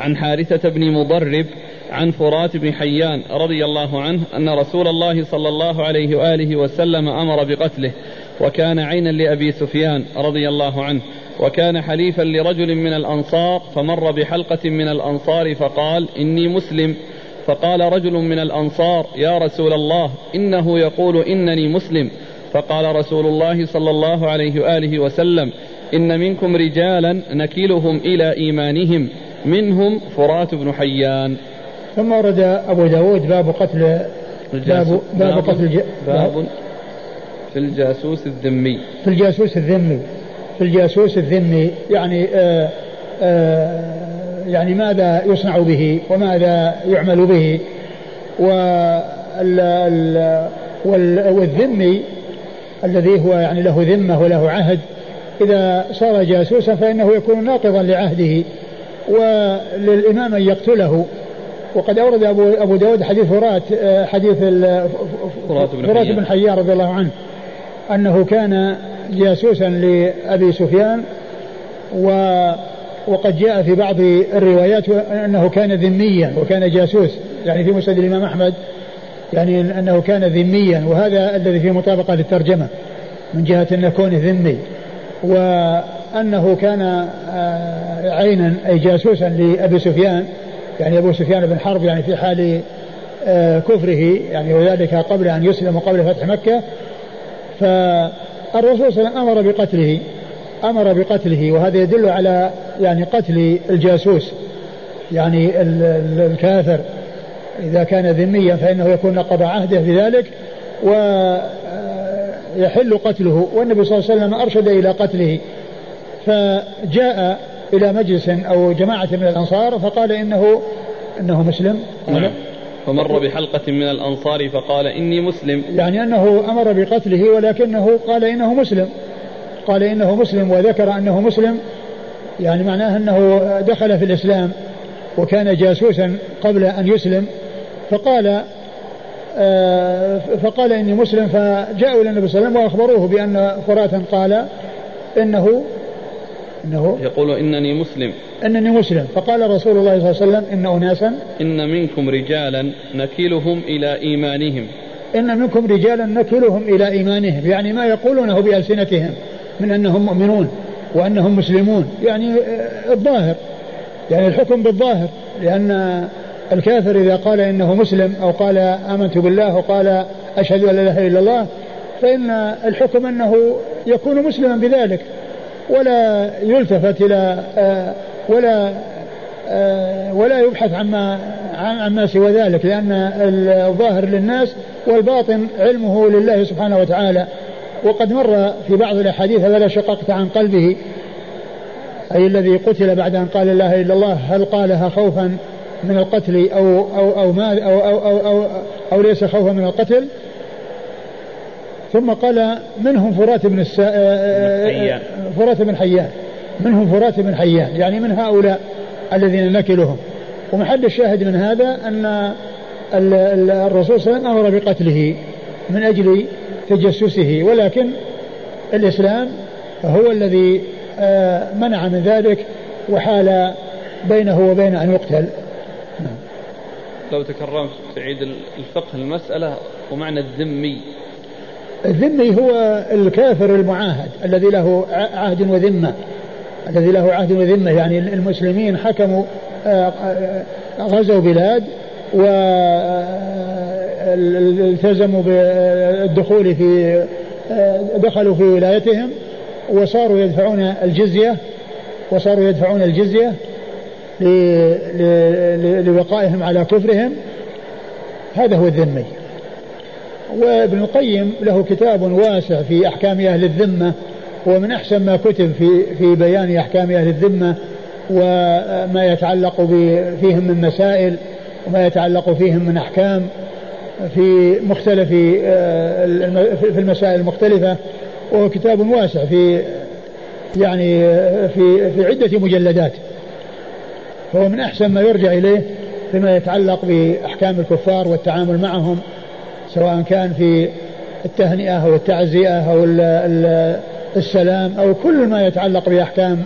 عن حارثة بن مضرب عن فرات بن حيان رضي الله عنه أن رسول الله صلى الله عليه وآله وسلم أمر بقتله وكان عينا لأبي سفيان رضي الله عنه وكان حليفا لرجل من الأنصار فمر بحلقة من الأنصار فقال إني مسلم. فقال رجل من الأنصار يا رسول الله إنه يقول إنني مسلم. فقال رسول الله صلى الله عليه وآله وسلم إن منكم رجالا نكلهم إلى إيمانهم. منهم فرات بن حيان. ثم ورد أبو داود باب قتل باب, باب قتل باب في الجاسوس الذمي. في الجاسوس الذمي. في الجاسوس الذمي. يعني آآ آه، آآ آه، يعني ماذا يصنع به وماذا يعمل به. والذمي الذي هو يعني له ذمة وله عهد إذا صار جاسوسا فإنه يكون ناقضا لعهده. وللإمام أن يقتله. وقد أورد أبو أبو داود حديث فرات آه، حديث فرات بن حيان. رضي الله عنه أنه كان جاسوسا لأبي سفيان و وقد جاء في بعض الروايات أنه كان ذميا وكان جاسوس يعني في مسند الإمام أحمد يعني أنه كان ذميا وهذا الذي في مطابقة للترجمة من جهة أن كونه ذمي. وأنه كان آه، عينا أي جاسوسا لأبي سفيان يعني أبو سفيان بن حرب يعني في حال آه، كفره يعني وذلك قبل أن يسلم وقبل فتح مكة. فالرسول صلى الله عليه وسلم أمر بقتله أمر بقتله وهذا يدل على يعني قتل الجاسوس يعني الكافر. إذا كان ذميا فإنه يكون نقض عهده بذلك ويحل قتله. والنبي صلى الله عليه وسلم أرشد إلى قتله. فجاء إلى مجلس أو جماعة من الأنصار فقال إنه إنه مسلم. نعم. فمر بحلقة من الأنصار فقال إني مسلم. يعني أنه أمر بقتله ولكنه قال إنه مسلم. قال إنه مسلم وذكر أنه مسلم. يعني معناه أنه دخل في الإسلام وكان جاسوسا قبل أن يسلم. فقال آه، فقال إني مسلم. فجاءوا إلى النبي صلى الله عليه وسلم وأخبروه بأن فراتا قال إنه إنه يقول إنني مسلم. إنني مسلم. فقال رسول الله صلى الله عليه وسلم إن أناسا إن منكم رجالا نكلهم إلى إيمانهم. إن منكم رجالا نكلهم إلى إيمانهم. يعني ما يقولونه بألسنتهم من أنهم مؤمنون وأنهم مسلمون. يعني آه، الظاهر. يعني الحكم بالظاهر. لأن الكافر إذا قال إنه مسلم أو قال آمنت بالله وقال أشهد أن لا إله إلا الله فإن الحكم أنه يكون مسلما بذلك. ولا يلتفت إلى آه، ولا آه، ولا يبحث عما عما سوى ذلك لأن الظاهر للناس والباطن علمه لله سبحانه وتعالى. وقد مر في بعض الأحاديث فلا شققت عن قلبه أي الذي قتل بعد أن قال لا إله إلا الله هل قالها خوفا من القتل أو أو أو ما أو أو أو, أو, أو ليس خوفا من القتل؟ ثم قال منهم فرات بن السا... فرات بن حيان منهم فرات بن حيان يعني من هؤلاء الذين نكلهم. ومحل الشاهد من هذا أن الرسول صلى الله عليه وسلم أمر بقتله من أجل تجسسه. ولكن الإسلام هو الذي آه، منع من ذلك وحال بينه وبين أن يقتل. نعم. لو تكرمت تعيد الفقه المسألة ومعنى الذمي. الذمي هو الكافر المعاهد الذي له عهد وذمة. الذي له عهد وذمة يعني المسلمين حكموا آه، آه، غزوا بلاد والتزموا بالدخول في دخلوا في ولايتهم وصاروا يدفعون الجزية وصاروا يدفعون الجزية لبقائهم على كفرهم. هذا هو الذمي. وابن القيم له كتاب واسع في أحكام أهل الذمة ومن أحسن ما كتب في في بيان أحكام أهل الذمة وما يتعلق فيهم من مسائل وما يتعلق فيهم من أحكام في مختلف في المسائل المختلفة وهو كتاب واسع في يعني في في عدة مجلدات. فهو من أحسن ما يرجع إليه فيما يتعلق بأحكام الكفار والتعامل معهم سواء كان في التهنئة أو التعزية أو السلام أو كل ما يتعلق بأحكام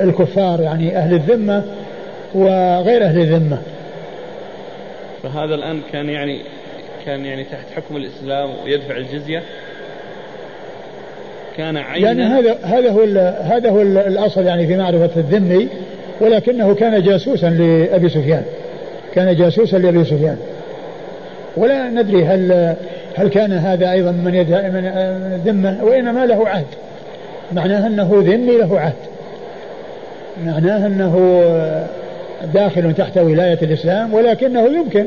الكفار يعني أهل الذمة وغير أهل الذمة. فهذا الآن كان يعني كان يعني تحت حكم الإسلام ويدفع الجزية؟ كان عينا يعني هذا هذا هو هذا هو الأصل يعني في معرفة الذمي ولكنه كان جاسوسا لأبي سفيان. كان جاسوسا لأبي سفيان. ولا ندري هل هل كان هذا أيضا من يد من ذمه وإنما له عهد. معناه أنه ذمي له عهد. معناه أنه داخل تحت ولاية الإسلام ولكنه يمكن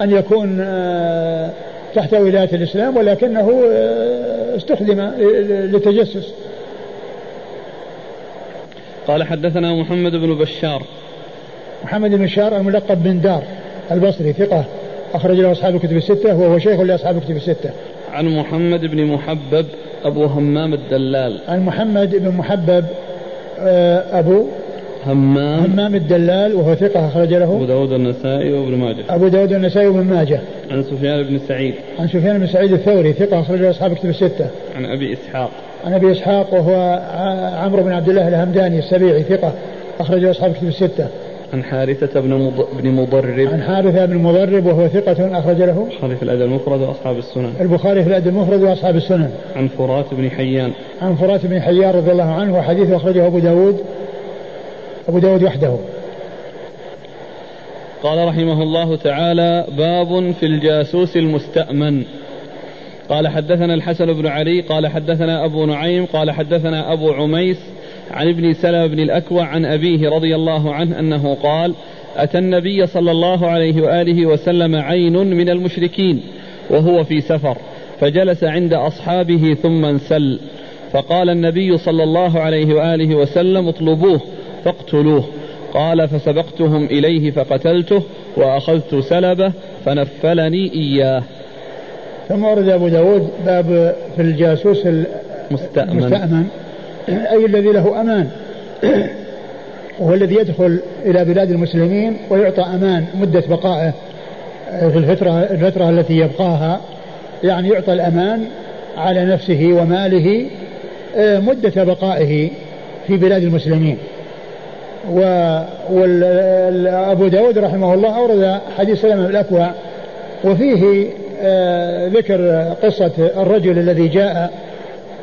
أن يكون آه، تحت ولاية الإسلام ولكنه آه، استخدم للتجسس قال حدثنا محمد بن بشار. محمد بن بشار الملقب بن دار البصري ثقة. أخرج له أصحاب الكتب الستة وهو شيخ لأصحاب الكتب الستة. عن محمد بن محبب أبو همام الدلال. عن محمد بن محبب آه، أبو همام. همام الدلال وهو ثقة أخرج له. أبو داود النسائي وابن ماجه. أبو داود النسائي وابن ماجه. عن سفيان بن سعيد. عن سفيان بن سعيد الثوري ثقة أخرج له أصحاب كتب الستة. عن أبي إسحاق. عن أبي إسحاق وهو عمرو بن عبد الله الهمداني السبيعي ثقة أخرج له أصحاب كتب الستة. عن حارثة بن بن مضرب. عن حارثة بن مضرب وهو ثقة أخرج له؟ البخاري في الأدب المفرد وأصحاب السنن. البخاري في الأدب المفرد وأصحاب السنن. عن فرات بن حيان. عن فرات بن حيان رضي الله عنه وحديث أخرجه أبو داود. أبو داود وحده. قال رحمه الله تعالى باب في الجاسوس المستأمن. قال حدثنا الحسن بن علي قال حدثنا أبو نعيم قال حدثنا أبو عميس عن ابن سلمة بن الأكوع عن أبيه رضي الله عنه أنه قال أتى النبي صلى الله عليه وآله وسلم عين من المشركين وهو في سفر فجلس عند أصحابه ثم انسل. فقال النبي صلى الله عليه وآله وسلم اطلبوه فاقتلوه. قال فسبقتهم إليه فقتلته وأخذت سلبه فنفلني إياه. ثم ورد أبو داود باب في الجاسوس المستأمن المستأمن أي الذي له أمان. وهو الذي يدخل إلى بلاد المسلمين ويعطى أمان مدة بقائه في الفترة الفترة التي يبقاها. يعني يعطى الأمان على نفسه وماله آه، مدة بقائه في بلاد المسلمين. وأبو داود رحمه الله أورد حديث سلمة الأكوع وفيه آه، ذكر قصة الرجل الذي جاء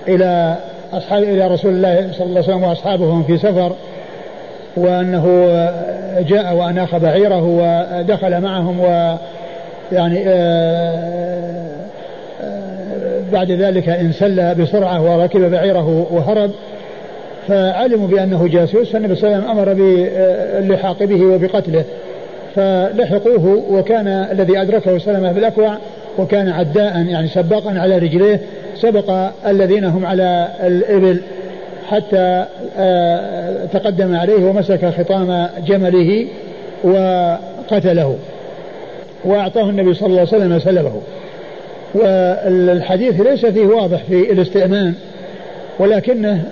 إلى أصحاب إلى رسول الله صلى الله عليه وسلم وأصحابه في سفر وأنه جاء وأناخ بعيره ودخل معهم ويعني آه، آه، بعد ذلك انسل بسرعة وركب بعيره وهرب. فعلموا بأنه جاسوس فالنبي صلى الله عليه وسلم أمر باللحاق به وبقتله. فلحقوه وكان الذي أدركه سلمة بالأكوع وكان عداء يعني سباقا على رجليه. سبق الذين هم على الإبل حتى آه، تقدم عليه ومسك خطام جمله وقتله وأعطاه النبي صلى الله عليه وسلم سلبه. والحديث ليس فيه واضح في الاستئمان ولكنه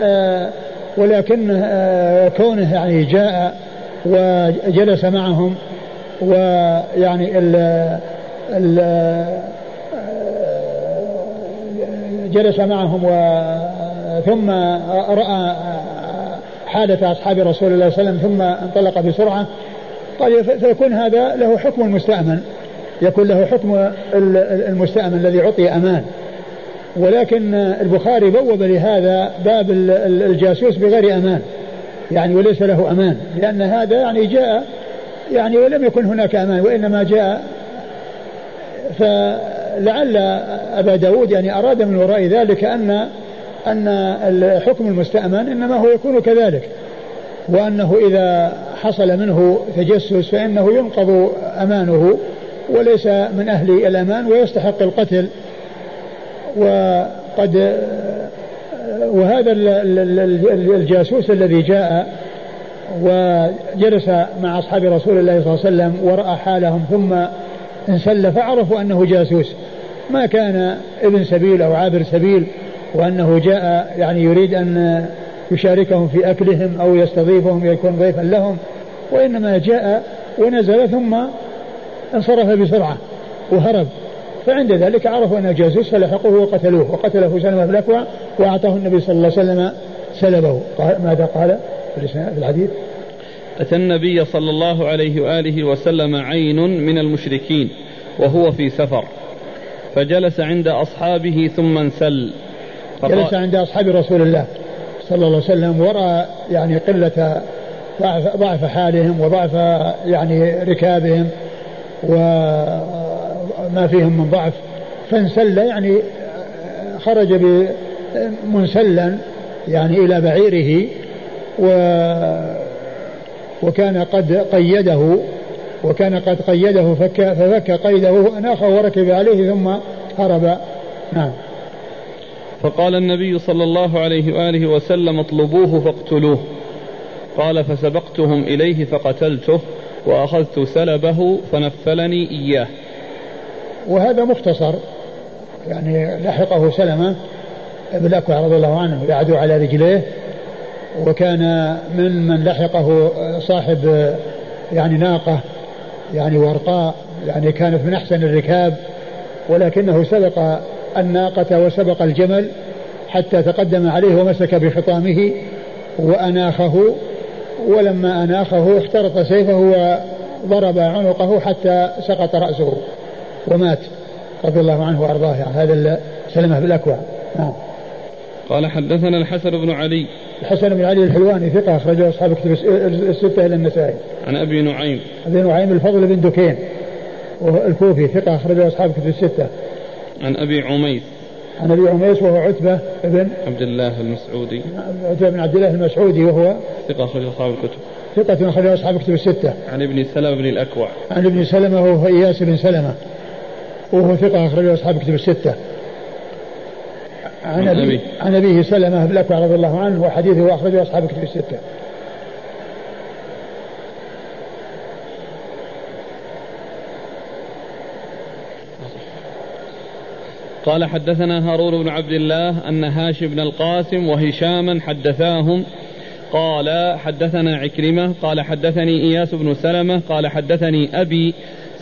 آه، ولكن آه، كونه يعني جاء وجلس معهم ويعني ال ال جلس معهم و ثم رأى حالة أصحاب رسول الله صلى الله عليه وسلم ثم انطلق بسرعة. قال فيكون هذا له حكم المستأمن. يكون له حكم المستأمن الذي عطي أمان. ولكن البخاري بوب لهذا باب الجاسوس بغير أمان. يعني وليس له أمان. لأن هذا يعني جاء يعني ولم يكن هناك أمان وإنما جاء. فلعل أبا داود يعني أراد من وراء ذلك أن أن الحكم المستأمن إنما هو يكون كذلك وأنه إذا حصل منه تجسس فإنه ينقض أمانه وليس من أهل الأمان ويستحق القتل وقد وهذا الجاسوس الذي جاء وجلس مع أصحاب رسول الله صلى الله عليه وسلم ورأى حالهم ثم انسل فعرفوا أنه جاسوس. ما كان ابن سبيل أو عابر سبيل وأنه جاء يعني يريد أن يشاركهم في أكلهم أو يستضيفهم يكون ضيفا لهم وإنما جاء ونزل ثم انصرف بسرعة وهرب. فعند ذلك عرفوا أنه جاسوس فلحقوه وقتلوه وقتله سلمة بن الأكوع وأعطاه النبي صلى الله عليه وسلم سلبه. قال ماذا قال في الحديث؟ أتى النبي صلى الله عليه وآله وسلم عين من المشركين وهو في سفر. فجلس عند أصحابه ثم انسل. جلس عند أصحاب رسول الله صلى الله عليه وسلم ورأى يعني قلة ضعف, ضعف حالهم وضعف يعني ركابهم وما فيهم من ضعف. فانسل يعني خرج منسلا يعني إلى بعيره و وكان قد قيده وكان قد قيده فك ففك قيده أناخه وركب عليه ثم هرب. نعم. فقال النبي صلى الله عليه وآله وسلم اطلبوه فاقتلوه. قال فسبقتهم إليه فقتلته وأخذت سلبه فنفلني إياه. وهذا مختصر. يعني لحقه سلمة بن الأكوع رضي الله عنه يعدو على رجليه وكان من من لحقه صاحب يعني ناقة يعني ورقاء يعني كانت من أحسن الركاب ولكنه سبق الناقة وسبق الجمل حتى تقدم عليه ومسك بخطامه وأناخه ولما أناخه اخترط سيفه وضرب عنقه حتى سقط رأسه ومات رضي الله عنه وأرضاه. يعني هذا سلمة بالأكوع. نعم. قال حدثنا الحسن بن علي. الحسن بن علي الحلواني ثقة أخرجه أصحاب كتب الستة إلى النسائي. عن أبي نعيم. أبي نعيم الفضل بن دكين الكوفي ثقة أخرجه أصحاب كتب الستة. عن أبي عميس. عن أبي عميس وهو عتبة بن عبد الله المسعودي. عتبة بن عبد الله المسعودي وهو ثقة أخرجه أصحاب الكتب. ثقة أخرجه أصحاب الكتب الستة. عن ابن سلمة بن الأكوع. عن ابن سلمة وهو إياس بن سلمة وهو ثقة أخرجه أصحاب الكتب الستة. عن أبي عن أبيه سلمة بن الأكوع رضي الله عنه وحديثه أخرجه أصحاب الكتب الستة. قال حدثنا هارون بن عبد الله أن هاشم بن القاسم وهشاما حدثاهم. قال حدثنا عكرمة قال حدثني إياس بن سلمة قال حدثني أبي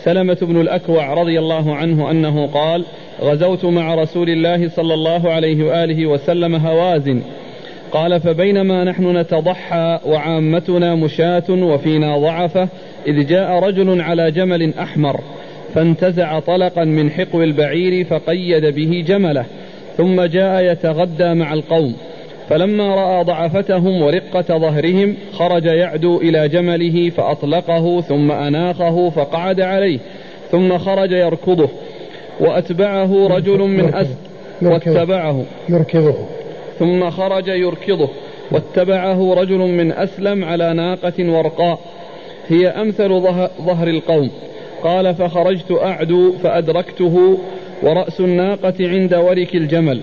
سلمة بن الأكوع رضي الله عنه أنه قال غزوت مع رسول الله صلى الله عليه وآله وسلم هوازن. قال فبينما نحن نتضحى وعامتنا مشاة وفينا ضعفة إذ جاء رجل على جمل أحمر. فانتزع طلقا من حقو البعير فقيد به جمله ثم جاء يتغدى مع القوم. فلما رأى ضعفتهم ورقة ظهرهم خرج يعدو إلى جمله فأطلقه ثم أناخه فقعد عليه ثم خرج يركضه. وأتبعه رجل من اسد واتبعه. يركضه. ثم خرج يركضه. واتبعه رجل من أسلم على ناقة ورقاء. هي أمثل ظهر القوم. قال فخرجت أعدو فأدركته ورأس الناقة عند ورك الجمل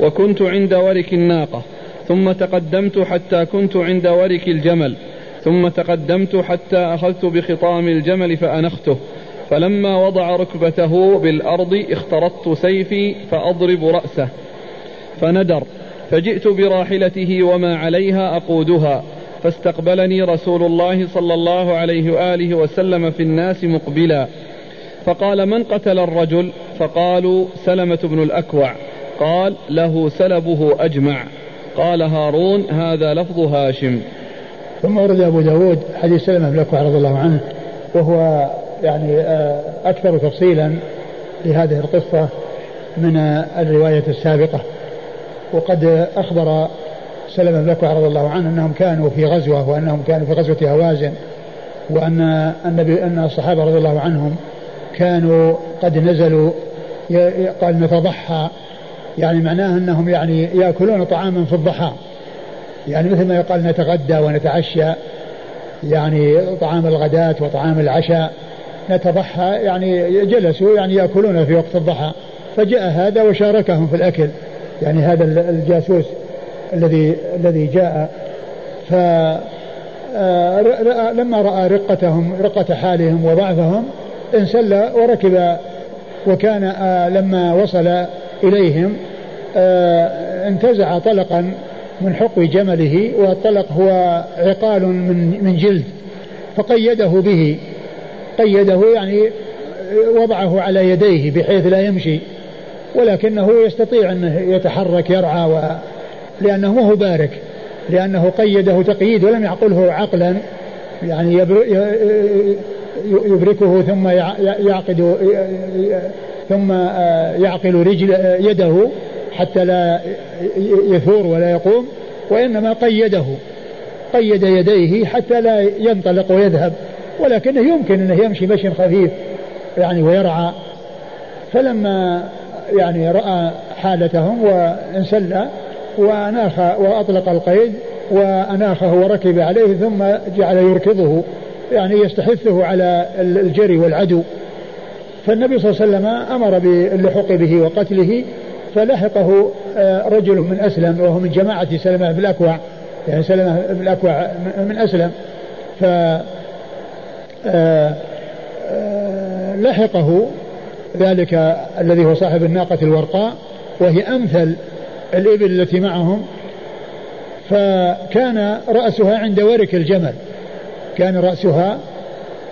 وكنت عند ورك الناقة ثم تقدمت حتى كنت عند ورك الجمل ثم تقدمت حتى أخذت بخطام الجمل فأنخته فلما وضع ركبته بالأرض اخترطت سيفي فأضرب رأسه فندر فجئت براحلته وما عليها أقودها. فاستقبلني رسول الله صلى الله عليه وآله وسلم في الناس مقبلا. فقال من قتل الرجل؟ فقالوا سلمة بن الأكوع. قال له سلبه أجمع. قال هارون هذا لفظ هاشم. ثم ورد أبو داود حديث سلمة بن الأكوع رضي الله عنه وهو يعني آه، أكثر تفصيلا لهذه القصة من الرواية السابقة. وقد أخبر سلمة بن الأكوع رضي الله عنه أنهم كانوا في غزوة وأنهم كانوا في غزوة هوازن وأن النبي أن الصحابة رضي الله عنهم كانوا قد نزلوا قال نتضحى يعني معناه أنهم يعني يأكلون طعاما في الضحى. يعني مثل ما يقال نتغدى ونتعشى يعني طعام الغداة وطعام العشاء. نتضحى يعني جلسوا يعني يأكلون في وقت الضحى. فجاء هذا وشاركهم في الأكل. يعني هذا الجاسوس. الذي الذي جاء. ف آه، لما رأى رقتهم رقة حالهم وضعفهم انسل وركب وكان آه، لما وصل إليهم آه، انتزع طلقا من حقو جمله والطلق هو عقال من من جلد فقيده به. قيده يعني وضعه على يديه بحيث لا يمشي ولكنه يستطيع أنه يتحرك يرعى لأنه ما هو بارك لأنه قيده تقييد ولم يعقله عقلا يعني يبركه ثم يعقد ثم يعقل رجل يده حتى لا يثور ولا يقوم وإنما قيده قيد يديه حتى لا ينطلق ويذهب ولكنه يمكن أنه يمشي مشي خفيف يعني ويرعى. فلما يعني رأى حالتهم وانسل وأناخ وأطلق القيد وأناخه وركب عليه ثم جعل يركضه يعني يستحثه على الجري والعدو. فالنبي صلى الله عليه وسلم أمر باللحوق به وقتله فلحقه آه، رجل من أسلم وهو من جماعة سلمة بن الأكوع يعني سلمة بن الأكوع من أسلم. ف آه، آه، لحقه ذلك الذي هو صاحب الناقة الورقاء وهي أمثل الإبل التي معهم فكان رأسها عند ورك الجمل كان رأسها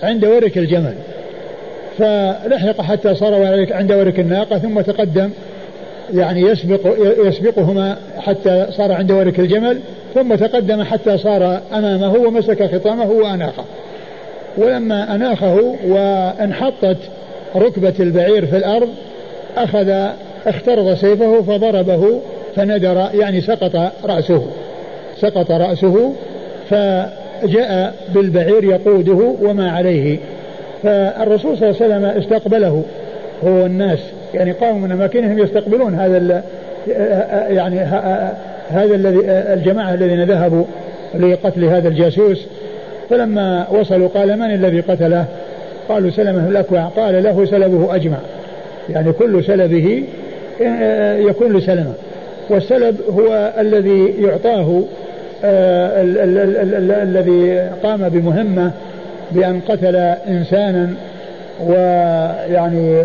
عند ورك الجمل فلحق حتى صار عند ورك الناقة ثم تقدم يعني يسبق يسبقهما حتى صار عند ورك الجمل ثم تقدم حتى صار أمامه ومسك خطامه وأناخه ولما أناخه وانحطت ركبة البعير في الأرض أخذ اخترض سيفه فضربه فندر يعني سقط رأسه. سقط رأسه فجاء بالبعير يقوده وما عليه. فالرسول صلى الله عليه وسلم استقبله. هو الناس يعني قاموا من أماكنهم يستقبلون هذا يعني هذا الذي الجماعة الذين ذهبوا لقتل هذا الجاسوس. فلما وصلوا قال من الذي قتله؟ قالوا سلمه الاكوع قال له سلبه أجمع. يعني كل سلبه يكون لسلمه. والسلب هو الذي يعطاه آه، الذي قام بمهمة بأن قتل إنسانا ويعني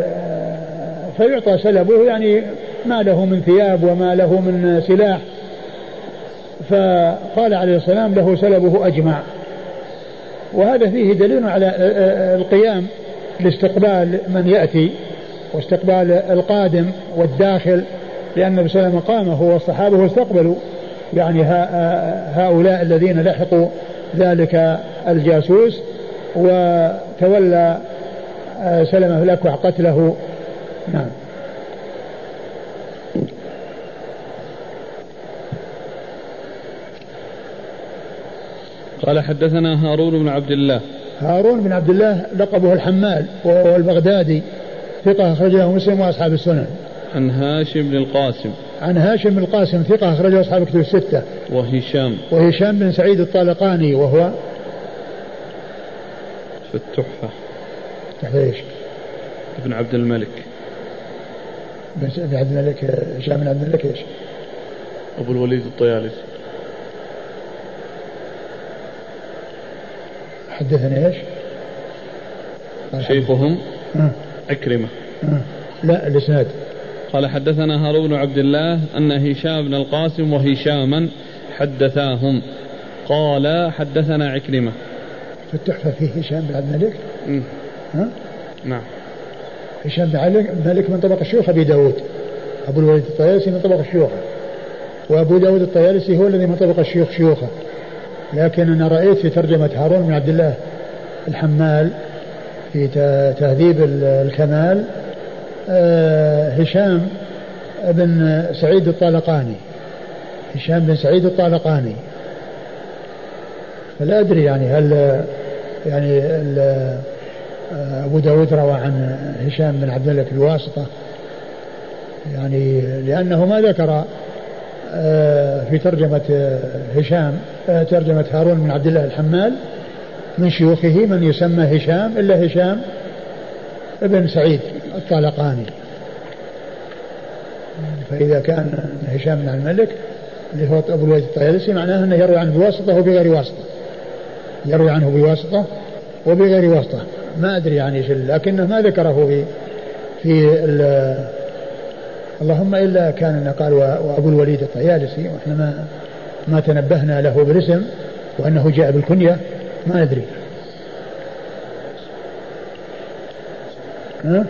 فيعطى سلبه يعني ما له من ثياب وما له من سلاح. فقال عليه السلام له سلبه أجمع. وهذا فيه دليل على القيام لاستقبال من يأتي واستقبال القادم والداخل. لأن النبي صلى الله عليه وسلم قام هو والصحابة واستقبلوا يعني هؤلاء الذين لحقوا ذلك الجاسوس وتولى آه، سلمة الأكوع قتله نعم. قال حدثنا هارون بن عبد الله. هارون بن عبد الله لقبه الحمال وهو البغدادي ثقة أخرجه مسلم وأصحاب السنن. عن هاشم بن القاسم. عن هاشم القاسم ثقة أخرجه أصحاب كتب الستة. وهشام. وهشام بن سعيد الطالقاني وهو في التحفة. تحت إيش؟ ابن عبد الملك. بن عبد الملك هشام بن عبد الملك إيش؟ أبو الوليد الطيالسي. حدثني إيش؟ شيخهم عكرمة لا الإسناد. قال حدثنا هارون بن عبد الله أن هشام بن القاسم وهشاما حدثاهم. قال حدثنا عكرمة. في التحفة فيه هشام بن عبد الملك؟ ها؟ نعم. هشام بن عبد الملك من طبق الشيوخ أبي داود. أبو الوليد الطيالسي من طبق الشيوخ. وأبو داود الطيالسي هو الذي من طبق الشيوخ شيوخه. لكن أنا رأيت في ترجمة هارون بن عبد الله الحمال في تهذيب الكمال هشام بن سعيد الطالقاني. هشام بن سعيد الطالقاني. فلا أدري يعني هل يعني آه، أبو داود روى عن هشام بن عبد الملك الواسطة. يعني لأنه ما ذكر آه، في ترجمة هشام ترجمة هارون بن عبد الله الحمال من شيوخه من يسمى هشام إلا هشام ابن سعيد الطالقاني. فإذا كان هشام بن الملك اللي هو أبو الوليد الطيالسي معناه أنه يروي عنه بواسطة وبغير واسطة. يروي عنه بواسطة وبغير واسطة. ما أدري يعني لكنه ما ذكره في في اللهم إلا كان قال وأبو الوليد الطيالسي وإحنا ما ما تنبهنا له بالاسم وأنه جاء بالكنية ما ندري ها؟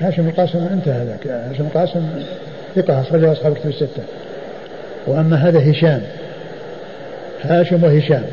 هاشم القاسم انتهى هذاك. هاشم القاسم ثقة أخرجه أصحاب كتب الستة. وأما هذا هشام. هاشم وهشام.